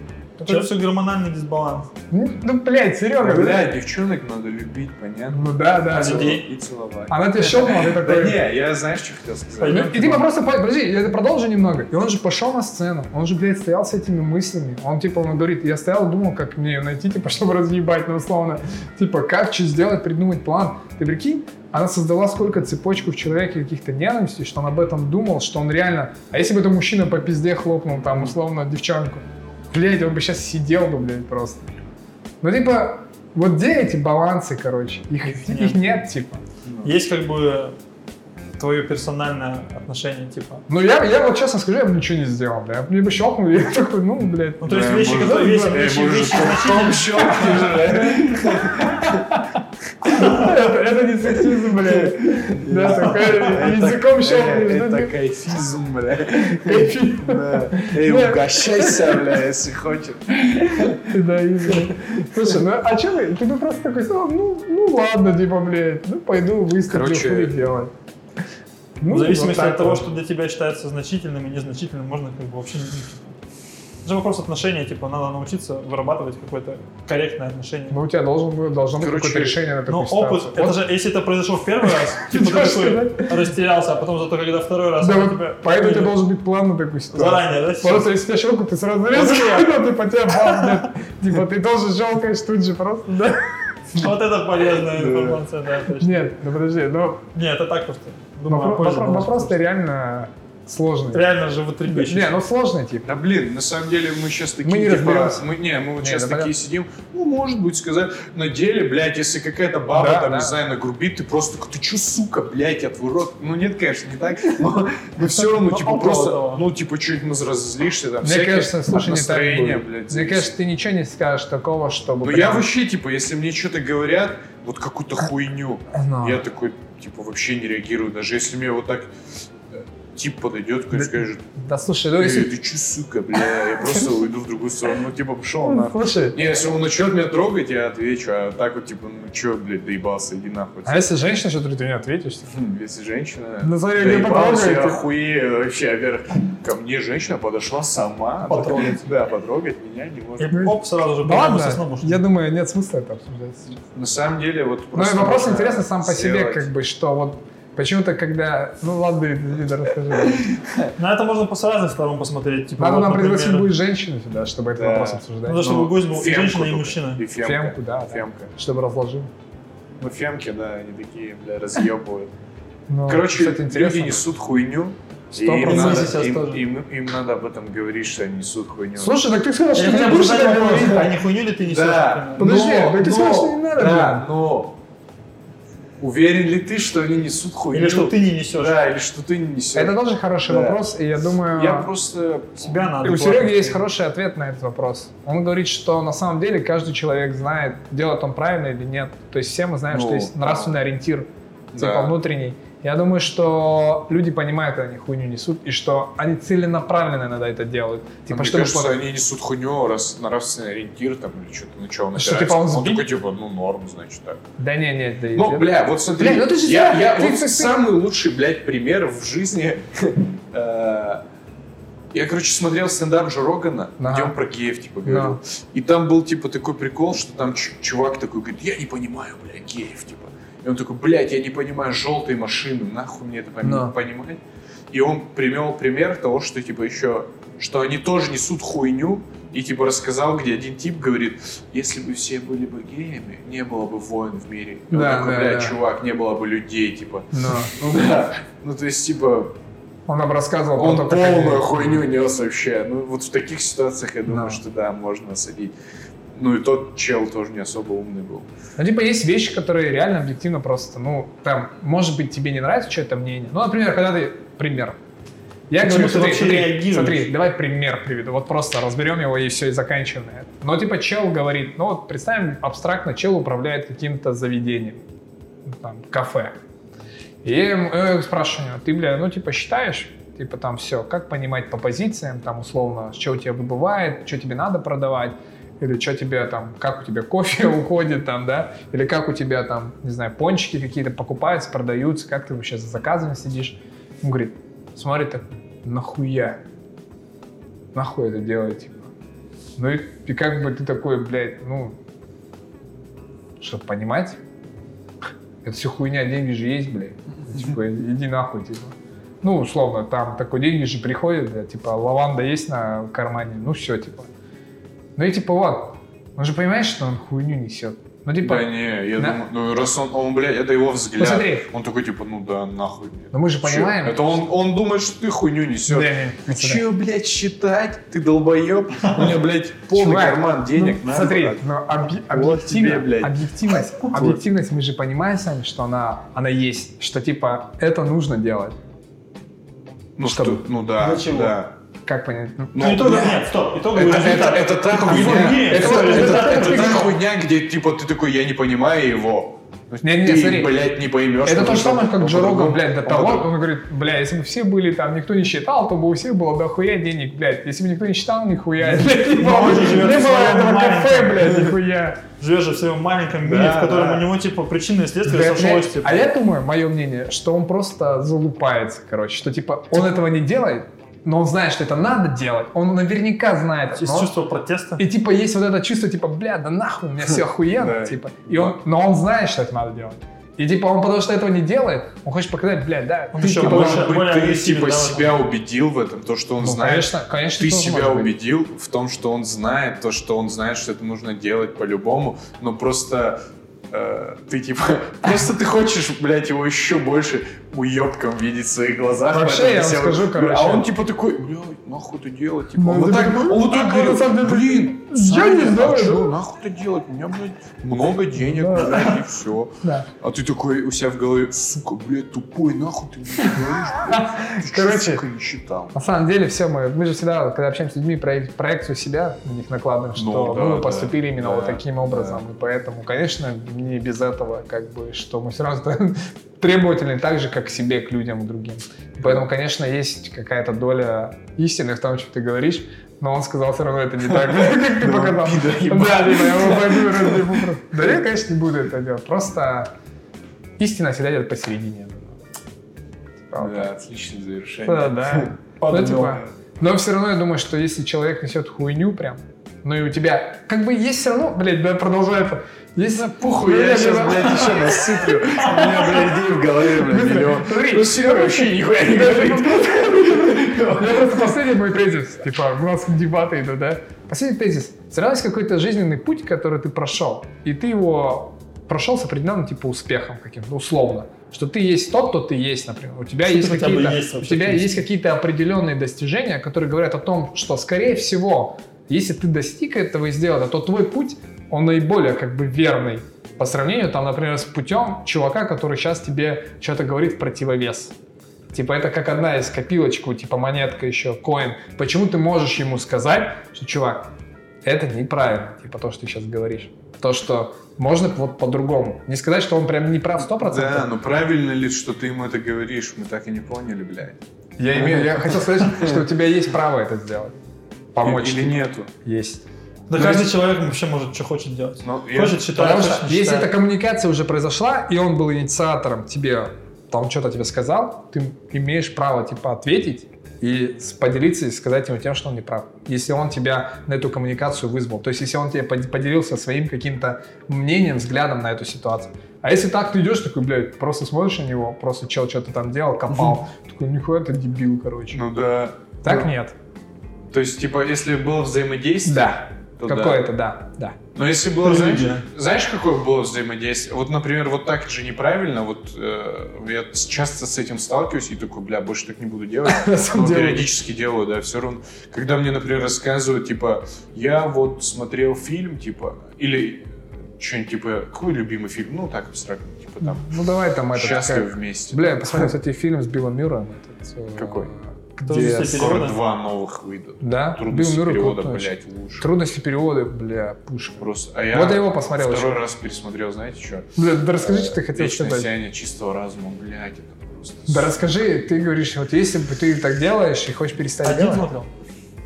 Это- Сейчас все гормональный дисбаланс. Ну, ну, блядь, Серега, Бля, девчонок надо любить, понятно? Ну да, да. А да. людей? И целовать. Она тебя щелкнула, ты Да такой... не, я знаешь, что хотел сказать? Ну, и типа просто, по- подожди, я это продолжу немного. И он же пошел на сцену, он же, блядь, стоял с этими мыслями. Он, типа, он говорит, я стоял думал, как мне ее найти, типа, чтобы разъебать, ну, условно. Типа, как что сделать, придумать план. Ты прикинь, она создала сколько цепочку в человеке каких-то ненавистей, что он об этом думал, что он реально... А если бы это мужчина по пизде хлопнул, там, условно, девчонку? Блядь, он бы сейчас сидел бы, блядь, просто. Ну, типа, вот где эти балансы, короче? Их, Их их, нет. нет. типа. Есть как бы твое персональное отношение, типа. Ну, я, я вот честно скажу, я бы ничего не сделал, бля. Мне бы щелкнул, и я такой, ну, блядь. Ну, то есть Да, вещи, которые вещи, да, вещи, вещи потом значительные. Это, это не сексизм, бля. Да, такая языком щелкнешь. Это да, кайфизм, бля. кайфи. Да. Эй, Да. угощайся, бля, если хочешь. Да, именно. Слушай, ну а че вы? Ты бы просто такой, сказал, ну, ну ладно, типа, блядь, ну пойду Короче, хуй делать. Ну, В зависимости вот от того, вот. что для тебя считается значительным и незначительным, можно как бы вообще не... Это же вопрос отношения, типа, надо научиться вырабатывать какое-то корректное отношение. Ну, у тебя должен, должно быть Короче, какое-то решение на Но такую опыт, ситуацию. это же, если это произошло в первый раз, типа ты такой растерялся, а потом зато когда второй раз, Да, вот поэтому у тебя должен быть план на такую ситуацию. Заранее, да? Просто если тебя щелкнут, ты сразу резко, типа тебя бам, блядь. Типа ты тоже щелкаешь тут же просто, да? Вот это полезная информация, да, точно. Нет, ну подожди, ну Нет, это так просто. Думаю, вопро- а позже вопро- можешь вопрос-то реально сложный. Реально животрепещущий. Не, ну сложный тип. Да блин, на самом деле мы сейчас такие, Мы не типа, разберемся. мы, не, мы вот Не, сейчас да такие понятно. сидим, ну, может быть, сказать, на деле, блядь, если какая-то баба, Да, там, да. не знаю, нагрубит, ты просто, такой, ты чё, сука, блядь, я твой рот. Ну, нет, конечно, не так, но, но все равно, типа, просто, того. ну, типа, чуть разозлишься, там, Мне кажется, слушай, не так блядь. Мне кажется, ты ничего не скажешь такого, чтобы... Ну, прям- я вообще, типа, если мне что-то говорят, вот какую-то хуйню, я такой, типа, вообще не реагирую, даже если мне вот так тип подойдет, какой Да- скажет, Да слушай, ну «Эй, если... ты чё, сука, бля, я просто уйду в другую сторону, ну, типа, пошел Ну, нахуй. Слушай, Не, если он начнет меня трогать, я отвечу, а так вот, типа, ну чё, блядь, доебался, иди нахуй. а если женщина что-то говорит, ты не ответишь? Хм, Если женщина Ну, смотри, не доебалась, я охуею вообще, во-первых, ко мне женщина подошла сама. Потрогать. Да, потрогать меня не И может. оп, сразу же Ну ладно, я думаю, нет смысла это обсуждать. На самом деле, вот Ну и просто вопрос интересный сам по себе, как бы, что вот почему-то, когда... Ну ладно, Лида, расскажи. На это можно с разных сторон посмотреть. Типа, Надо вот, нам например, пригласить будет женщину сюда, чтобы этот Да. вопрос обсуждать. Надо, чтобы Ну, гость был и женщина, и мужчина. И фемка. Фемку, да, да. Фемка. Чтобы разложил. Ну, фемки, да, они такие, бля, разъебывают. Ну, Короче, кстати, люди интересно. несут хуйню. им надо, им, тоже. им- им надо об этом говорить, что они несут хуйню. Слушай, так ты сказал, что не будешь это говорить. а не хуйню ли ты несешь? Да, например? Подожди, но, так ты но, сказал, что не надо, Да, но уверен ли ты, что они несут хуйню? Или что ты не несешь? Да, или что ты не несешь. Это тоже хороший Да. вопрос, и я думаю... Я просто... Себя надо. У платить. Сереги есть хороший ответ на этот вопрос. Он говорит, что на самом деле каждый человек знает, делает он правильно или нет. То есть все мы знаем, Ну, что есть нравственный ориентир, типа Да. внутренний. Я думаю, что люди понимают, когда они хуйню несут, и что они целенаправленно иногда это делают. Типа, Мне чтобы кажется, потом- они несут хуйню, раз нравственный ориентир там или что-то, ну что, он Что, типа, он он такой, типа, ну норм, значит, так. Да не, не, да Ну, бля, вот смотри, Бля, ну ты же я, я ты- вот ты- самый лучший, блядь, пример в жизни. э, Я, короче, смотрел стендап Джо Рогана, Ага. где он про геев, типа, говорил. Ну. И там был, типа, такой прикол, что там чувак такой говорит, я не понимаю, бля, геев, типа. И он такой, блядь, я не понимаю желтые машины, нахуй мне это Ну. понимать? И он привел пример того, что, типа, еще, что они тоже несут хуйню, и, типа, рассказал, где один тип говорит, если бы все были бы геями, не было бы войн в мире. И Да, такой, да, блядь, да. чувак, не было бы людей, типа. Ну, Ну да. Ну, то есть, типа, он нам рассказывал он то, они- полную хуйню нес вообще. Ну, вот в таких ситуациях я думаю, Да. что да, можно осадить. Ну, и тот чел тоже не особо умный был. Ну, типа, есть вещи, которые реально объективно просто, ну, там, может быть, тебе не нравится чье-то мнение. Ну, например, когда ты... Пример. Я Почему говорю, ты смотри, вообще смотри, смотри, давай пример приведу. Вот просто разберем его и все, и заканчиваем на этом. Но, типа, чел говорит, ну, вот представим абстрактно, чел управляет каким-то заведением, ну, там, кафе. И я ему- э, спрашиваю, ты, бля, ну, типа, считаешь, типа, там, все, как понимать по позициям, там, условно, что у тебя выбывает, что тебе надо продавать, или что тебе там, как у тебя кофе уходит там, да, или как у тебя там, не знаю, пончики какие-то покупаются, продаются, как ты вообще за заказами сидишь. Он говорит, смотри так, нахуя? Нахуй это делать, типа? Ну и, и как бы ты такой, блядь, ну, чтобы понимать, это все хуйня, деньги же есть, блядь. Типа, иди нахуй, типа. Ну, условно, там такой деньги же приходят, блядь, типа, лаванда есть на кармане, ну все, типа. Ну и типа вот, он же понимает, что он хуйню несет. Ну типа, Да не, я Да. думаю, ну раз он, он, блядь, это его взгляд. Посмотри. Он такой, типа, ну да, нахуй. мне. но мы же Чё? понимаем. Это он, он думает, что ты хуйню несешь. Да, не, Ты че, блядь, считать? Ты долбоеб? У меня, блядь, полный Чувак, карман денег. ну, на смотри, но объ- Вот объективно, тебе, блядь. объективность, объективность мы же понимаем сами, что она, она есть, что типа это нужно делать. Ну, чтобы- что, ну да, Для чего? да. Как понять? Ну, Ну, итоговый, нет, стоп, итоговый Это, это, результат. это та хуйня, это, это- результат это это та хуйня, где типа ты такой, я не понимаю его. Не, не, ты, смотри. блядь, не поймешь. Это то же самое, как он Джо Роган, по-другому- блядь, до он того, он говорит, бля, если бы все были там, никто не считал, то бы у всех было дохуя денег, блядь. Если бы никто не считал, нихуя. блядь, Не было в было этого кафе, блядь, нихуя. Живешь же в своем маленьком мире, Да, в котором да. у него, типа, причины и следствия Бля, сошлось, типа. А я думаю, мое мнение, что он просто залупается, короче, что типа он этого не делает, но он знает, что это надо делать. Он наверняка знает. Есть но- чувство протеста. И типа есть вот это чувство, типа, бля, да нахуй, у меня все охуенно, типа. И он, но он знает, что это надо делать. И типа он потому что этого не делает, он хочет показать, блядь, да, Он ты, еще типа, Может быть, более ты типа да, себя убедил в этом, то, что он ну, знает. конечно, конечно, Ты себя может быть. убедил в том, что он знает, то, что он знает, что это нужно делать по-любому, но просто э, ты типа, просто ты хочешь, блядь, его еще больше уебком видеть в своих глазах. Вообще, я вам скажу, короче. А он типа такой, блядь, нахуй это делать? Типа, Ну, он вот так, он вот так а, деле, блин, я не знаю, а что, да». нахуй это делать? У меня, блядь, много денег, блядь, и все. А ты такой у себя в голове, сука, блядь, тупой, нахуй ты мне говоришь, Короче? На самом деле все мы, мы же всегда, когда общаемся с людьми, проек- проекцию себя на них накладываем, что Ну, да, мы поступили именно вот таким образом. И поэтому, конечно, не без этого, как бы, что мы все равно требовательны так же, как к себе, к людям, к другим. Поэтому, конечно, есть какая-то доля истины в том, что ты говоришь, но он сказал все равно это не так, как ты показал. Да, я. Да я, конечно, не буду это делать. Просто истина всегда идет посередине. Типа, Да, отличное завершение. да, да. Ну, типа, но все равно я думаю, что если человек несет хуйню прям, ну и у тебя, как бы есть все равно, блядь, да, продолжается. Есть Похуй, я сейчас, блядь, еще насыплю. У меня, блядь, идей в голове, блядь, миллион. Смотри, Ну, Серега вообще нихуя не говорит. Я просто последний мой тезис, типа, у нас дебаты идут, да? Последний тезис. Все равно есть какой-то жизненный путь, который ты прошел, и ты его прошел с определенным, типа, успехом каким-то, условно. Что ты есть тот, кто ты есть, например. У тебя Что есть какие-то, есть у тебя есть какие-то определенные достижения, которые говорят о том, что, скорее всего, если ты достиг этого и сделал это, то твой путь, он наиболее, как бы, верный по сравнению, там, например, с путем чувака, который сейчас тебе что-то говорит в противовес. Типа это как одна из копилочку, типа монетка еще, коин. Почему ты можешь ему сказать, что, чувак, это неправильно, типа то, что ты сейчас говоришь. То, что можно вот по-другому. Не сказать, что он прям не прав 100%. Да, но правильно ли, что ты ему это говоришь? Мы так и не поняли, блядь. я, имею, я хотел сказать, что у тебя есть право это сделать. Помочь. Или нету? Есть. Да Ну, каждый есть- человек вообще может, что хочет делать. Ну, я- Хочет считать, Потому хочет что если эта коммуникация уже произошла, и он был инициатором тебе, там что-то тебе сказал, ты имеешь право типа ответить и поделиться и сказать ему тем, что он не прав. Если он тебя на эту коммуникацию вызвал. То есть если он тебе под- поделился своим каким-то мнением, взглядом на эту ситуацию. А если так ты идешь, такой, блядь, просто смотришь на него, просто чел что-то там делал, копал, такой, нихуя ты дебил, короче. Ну да. так Ну, нет. То есть, типа, если было взаимодействие, Да. то да. Какое-то, да, да. Но если было, знаешь, знаешь, какое было взаимодействие? Вот, например, вот так же неправильно, вот э, я часто с этим сталкиваюсь и такой, бля, больше так не буду делать. Но деле. периодически делаю, да, все равно. Когда мне, например, рассказывают, типа, я вот смотрел фильм, типа, или что-нибудь, типа, какой любимый фильм? Ну, так абстрактно, типа, там, Ну давай там это. «Счастливы такая- вместе». Бля, я посмотрел, кстати, фильм с Биллом Мюрреем. этот, э, Какой? Трудности Yes. Скоро перевода. два новых выйдут. Да? Трудности Билл Мюррей перевода, вообще. блядь, лучше. Трудности перевода, бля, пушка. Просто. А я Вот я его посмотрел Второй еще. раз пересмотрел, знаете что? Бля, да расскажи, что ты хотел Вечное сказать. сияние чистого разума, блядь, это просто... Да расскажи, ты говоришь, вот если бы ты так делаешь и хочешь перестать Один делать, смотрел?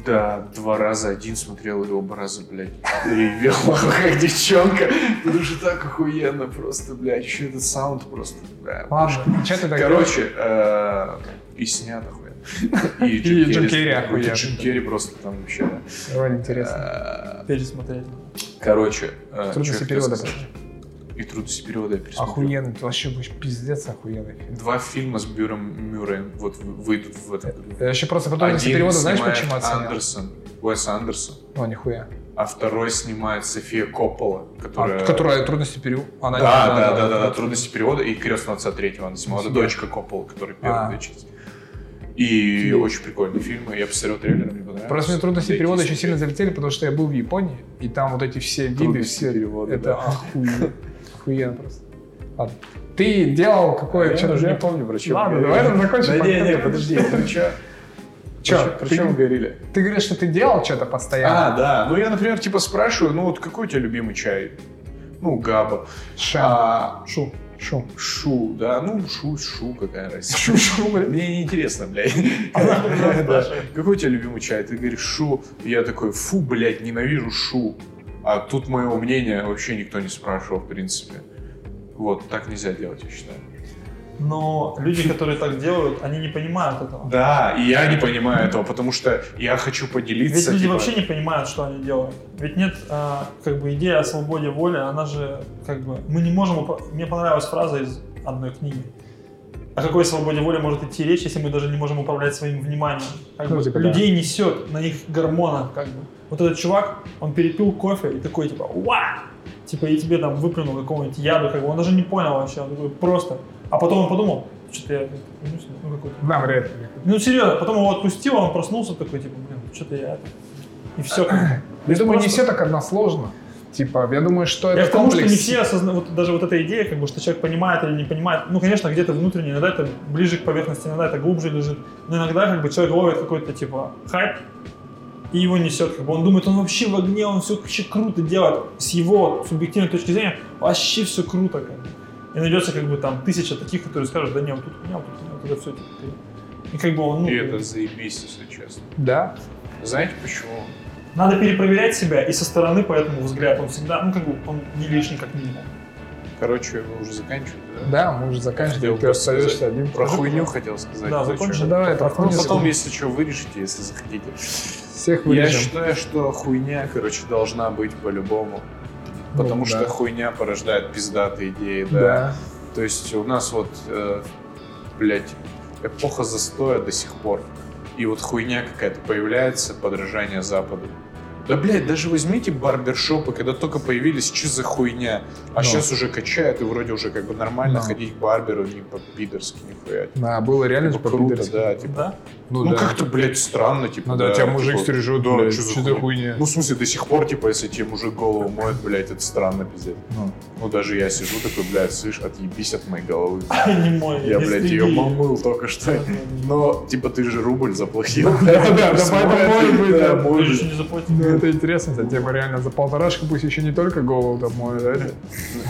Да, два раза один смотрел и оба раза, блядь, ревел, как девчонка. Это же так охуенно просто, блядь, еще этот саунд просто, бля. ладно, что ты так Короче, э, и снят охуенно. И Джим Керри охуенно. Джим Керри просто там вообще, интересно. Э, Пересмотреть. Короче, э, Трудности перевода? И трудности перевода я пересмотрел. Охуенный, ты вообще будешь пиздец охуенный фильм. Два фильма с Бюром Мюрреем вот выйдут в этом году. Я еще просто по трудности перевода знаешь, почему оценил? Андерсон, Уэс Андерсон, О, нихуя. а второй снимает София Коппола, А, которая... Которая трудности перевода. Она Да, не- да, да, да, да, трудности перевода и крестного отца третьего она снимала. Это дочка Коппола, которая первая А. две части. И Офигеть. очень прикольные фильмы. Я посмотрел трейлер, мне понравилось. Просто мне трудности Дайте перевода смотреть. сильно залетели, потому что я был в Японии, и там вот эти все виды, все перевода, это да. охуенно. Охуенно просто. Ладно. Ты делал какое, Я уже не помню, про что Ладно, давай там закончим. Да не, не, подожди, ну чё? Чё, Про ты- что мы говорили? Ты говоришь, что ты делал что-то постоянно? А, да. Ну, я, например, типа спрашиваю, ну, вот какой у тебя любимый чай? Ну, габа. Шем. А, Шу. Шу. шу, да, ну, шу, шу, какая разница. Шу, шу, блин. Мне не интересно, блядь. Какой у тебя любимый чай? Ты говоришь шу. Я такой, фу, блядь, ненавижу шу. А тут моего мнения вообще никто не спрашивал, в принципе. Вот, так нельзя делать, я считаю. Но люди, которые так делают, они не понимают этого. Да, и я не понимаю этого, потому что я хочу Ведь поделиться. люди типа, вообще не понимают, что они делают. Ведь нет, а, как бы идея о свободе воли, она же, как бы, мы не можем... Мне понравилась фраза из одной книги. О какой свободе воли может идти речь, если мы даже не можем управлять своим вниманием? Как Ну, бы, типа, да. людей несет на их гормонах, как бы. Вот этот чувак, он перепил кофе и такой, типа, уа! Типа, и тебе там выплюнул какого-нибудь яду, как бы, он даже не понял вообще, он такой, просто. А потом он подумал, что-то я, ну, какой-то Да, вряд ли. ну, серьезно, потом его отпустил, он проснулся такой, типа, блин, что-то я... это». И все. Я думаю, не все так односложно. Типа, я думаю, что Я это к тому, что не все осознают, вот даже вот эта идея, как бы, что человек понимает или не понимает, ну, конечно, где-то внутренне, иногда это ближе к поверхности, иногда это глубже лежит, но иногда, как бы, человек ловит какой-то, типа, хайп, и его несет, как бы, он думает, он вообще в огне, он все вообще круто делает, с его субъективной точки зрения, вообще все круто, как бы. И найдется, как бы, там, тысяча таких, которые скажут, да не, вот тут вот тут вот это все, типа, ты». и как бы он, ну, И это заебись, если честно. Да. Знаете почему? Надо перепроверять себя, и со стороны, поэтому взгляд, он всегда, ну, как бы, он не лишний, как минимум. Короче, вы уже заканчиваете, да? Да, мы уже заканчиваем, ты остаешься один. Про хуйню хотел сказать. Да. Ну, давай, Про это Ну, хуйню. потом, если что, вырежете, если захотите. Всех Я вырежем. считаю, что хуйня, короче, должна быть по-любому. Ну, Потому да. что хуйня порождает пиздатые идеи, да. Да. То есть у нас вот, э, блядь, эпоха застоя до сих пор. И вот хуйня какая-то появляется, подражание Западу. Да, блядь, даже возьмите барбершопы, когда только появились, что за хуйня? А Ну. сейчас уже качают, и вроде уже как бы нормально Ну. ходить к барберу, не по-пидорски, нихуя. Да, было реально Типа, типа круто, да, типа. Да? Ну, Ну, да. как-то, блядь, странно, типа. Ну да, тебя мужик типа, стрижет, да, блядь, что за хуйня? Ну, в смысле, до сих пор, типа, если тебе мужик голову моет, блядь, это странно, пиздец. Ну. Ну, даже я сижу такой, блядь, слышь, отъебись от моей головы. Не мой. Я, не блядь, ее мыл только что. Но, типа, ты же рубль заплатил. Да, да, да, поэтому может быть, да. Да, Ты быть. не заплатил. Это интересно, кстати, тема реально за полторашку пусть еще не только голову там моют, да?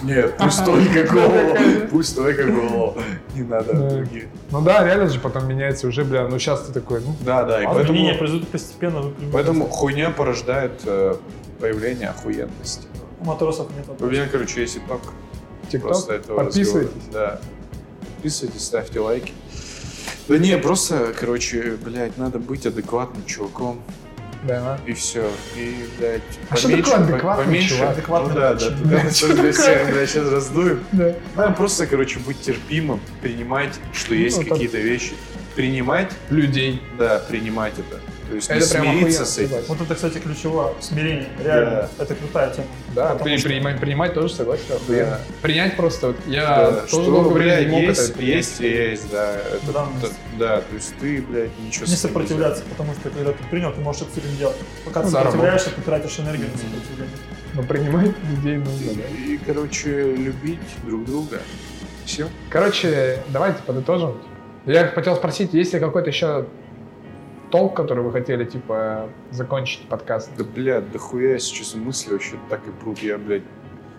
Нет, пусть только голову. Пусть только голову. Не надо другие. Ну да, реально же потом меняется уже, бля, ну сейчас ты такой, ну, Да, да, и А изменения поэтому... произойдут постепенно. Поэтому хуйня порождает э, появление охуенности. У матросов нет У меня, короче, есть итог. ТикТок, Просто этого подписывайтесь. Да. Подписывайтесь, ставьте лайки. Да не, просто, короче, блядь, надо быть адекватным чуваком. Да, И все. И, блядь, А что поменьше- такое по- адекватный поменьше- чувак? Адекватный Ну да, да. чувак. да, сейчас, блядь, всех, блядь, сейчас раздуем. да. Надо просто, короче, быть терпимым, принимать, что есть Ну, так- какие-то вещи. Принимать, Людей. да, принимать это. То есть Это не прям смириться охуенно, с этим. Вот это, кстати, ключевое. Смирение. Реально. Это крутая тема. Да, Потому при- что- принимать, принимать тоже согласен. Да. Принять просто, вот я Да, тоже что, долгое время не мог есть, это принять. есть, есть, да. Это, Да, да, да, то есть ты, блядь, ничего Не сопротивляться, потому что когда ты принял, ты можешь что-то с этим делать. Пока ты Ну да, сопротивляешься, ты тратишь энергию на сопротивление. Но принимать людей нужно, И, да. и, короче, любить друг друга. Все. Короче, давайте подытожим. Я хотел спросить, есть ли какой-то еще толк, который вы хотели, типа, закончить подкаст? Да, блядь, да хуя сейчас мысли вообще так и прут. Я, блядь,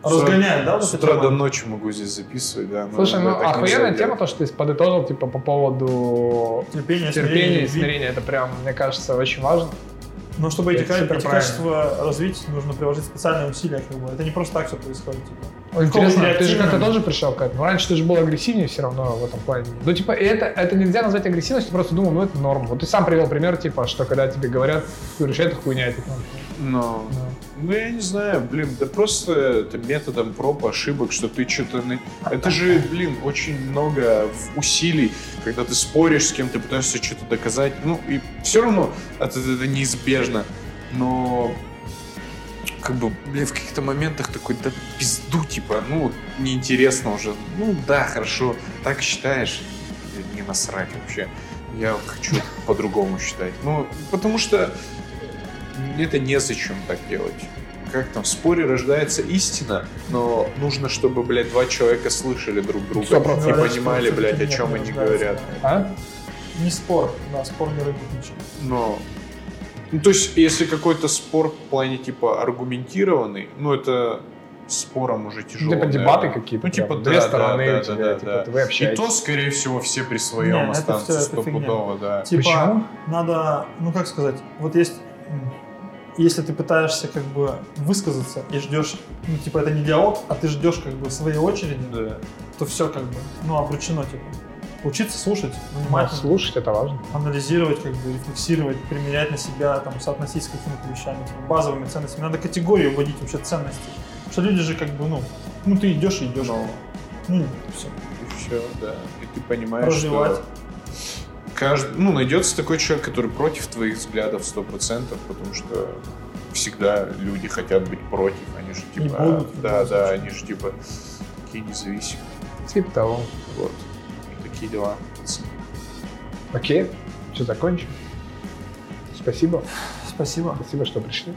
Разгоняет, да, с утра до ночи могу здесь записывать, да. Слушай, ну охуенная тема, то, что ты подытожил, типа, по поводу Терпение, терпения и смирения. Это прям, мне кажется, очень важно. Но чтобы эти, эти качества развить, нужно приложить специальные усилия. Как бы. Это не просто так все происходит. Типа. Интересно, ты же как-то тоже пришел к этому. Раньше ты же был агрессивнее все равно в этом плане. Ну, типа, это, это нельзя назвать агрессивностью, просто думал, ну, это норм. Вот ты сам привел пример, типа, что когда тебе говорят, ты говоришь, это хуйня, это Но, ну, я не знаю, блин, да просто это методом проб, ошибок, что ты что-то... Это же, блин, очень много усилий, когда ты споришь с кем-то, пытаешься что-то доказать. Ну, и все равно это, это неизбежно. Но как бы, блин, в каких-то моментах такой, да пизду, типа, ну, неинтересно уже. Ну, да, хорошо, так считаешь, не насрать вообще. Я хочу по-другому считать. Ну, потому что это незачем так делать. Как там, в споре рождается истина, но нужно, чтобы, блядь, два человека слышали друг друга и понимали, блядь, о чем они не говорят. А? Не спор, да, спор не родит ничего. Но... Ну, то есть, если какой-то спор в плане, типа, аргументированный, ну, это спором уже тяжело. Типа наверное. дебаты какие-то. Ну, типа, да, две да, стороны да, у тебя, да, типа, да. вы И общаетесь. то, скорее всего, все при своем Не, это останутся стопудово, да. Типа, Почему? надо, ну как сказать, вот есть, если ты пытаешься как бы высказаться и ждешь, ну типа это не диалог, а ты ждешь как бы своей очереди, Да. то все как бы, ну обречено типа. Учиться слушать Ну, внимательно, слушать это важно. анализировать, как бы рефлексировать, применять на себя, там, соотносить с какими-то вещами, типа, базовыми ценностями. Надо категорию вводить вообще ценности. Потому что люди же как бы, ну, ну ты идешь и идешь. Но Ну, все. и все, да. И ты понимаешь, Развивать. что каждый, ну, найдется такой человек, который против твоих взглядов 100%, потому что всегда люди хотят быть против, они же типа, будут в да, любом да, они же типа такие независимые, Типа того. вот, и такие дела. Окей, все закончим. Спасибо. Спасибо. Спасибо, что пришли.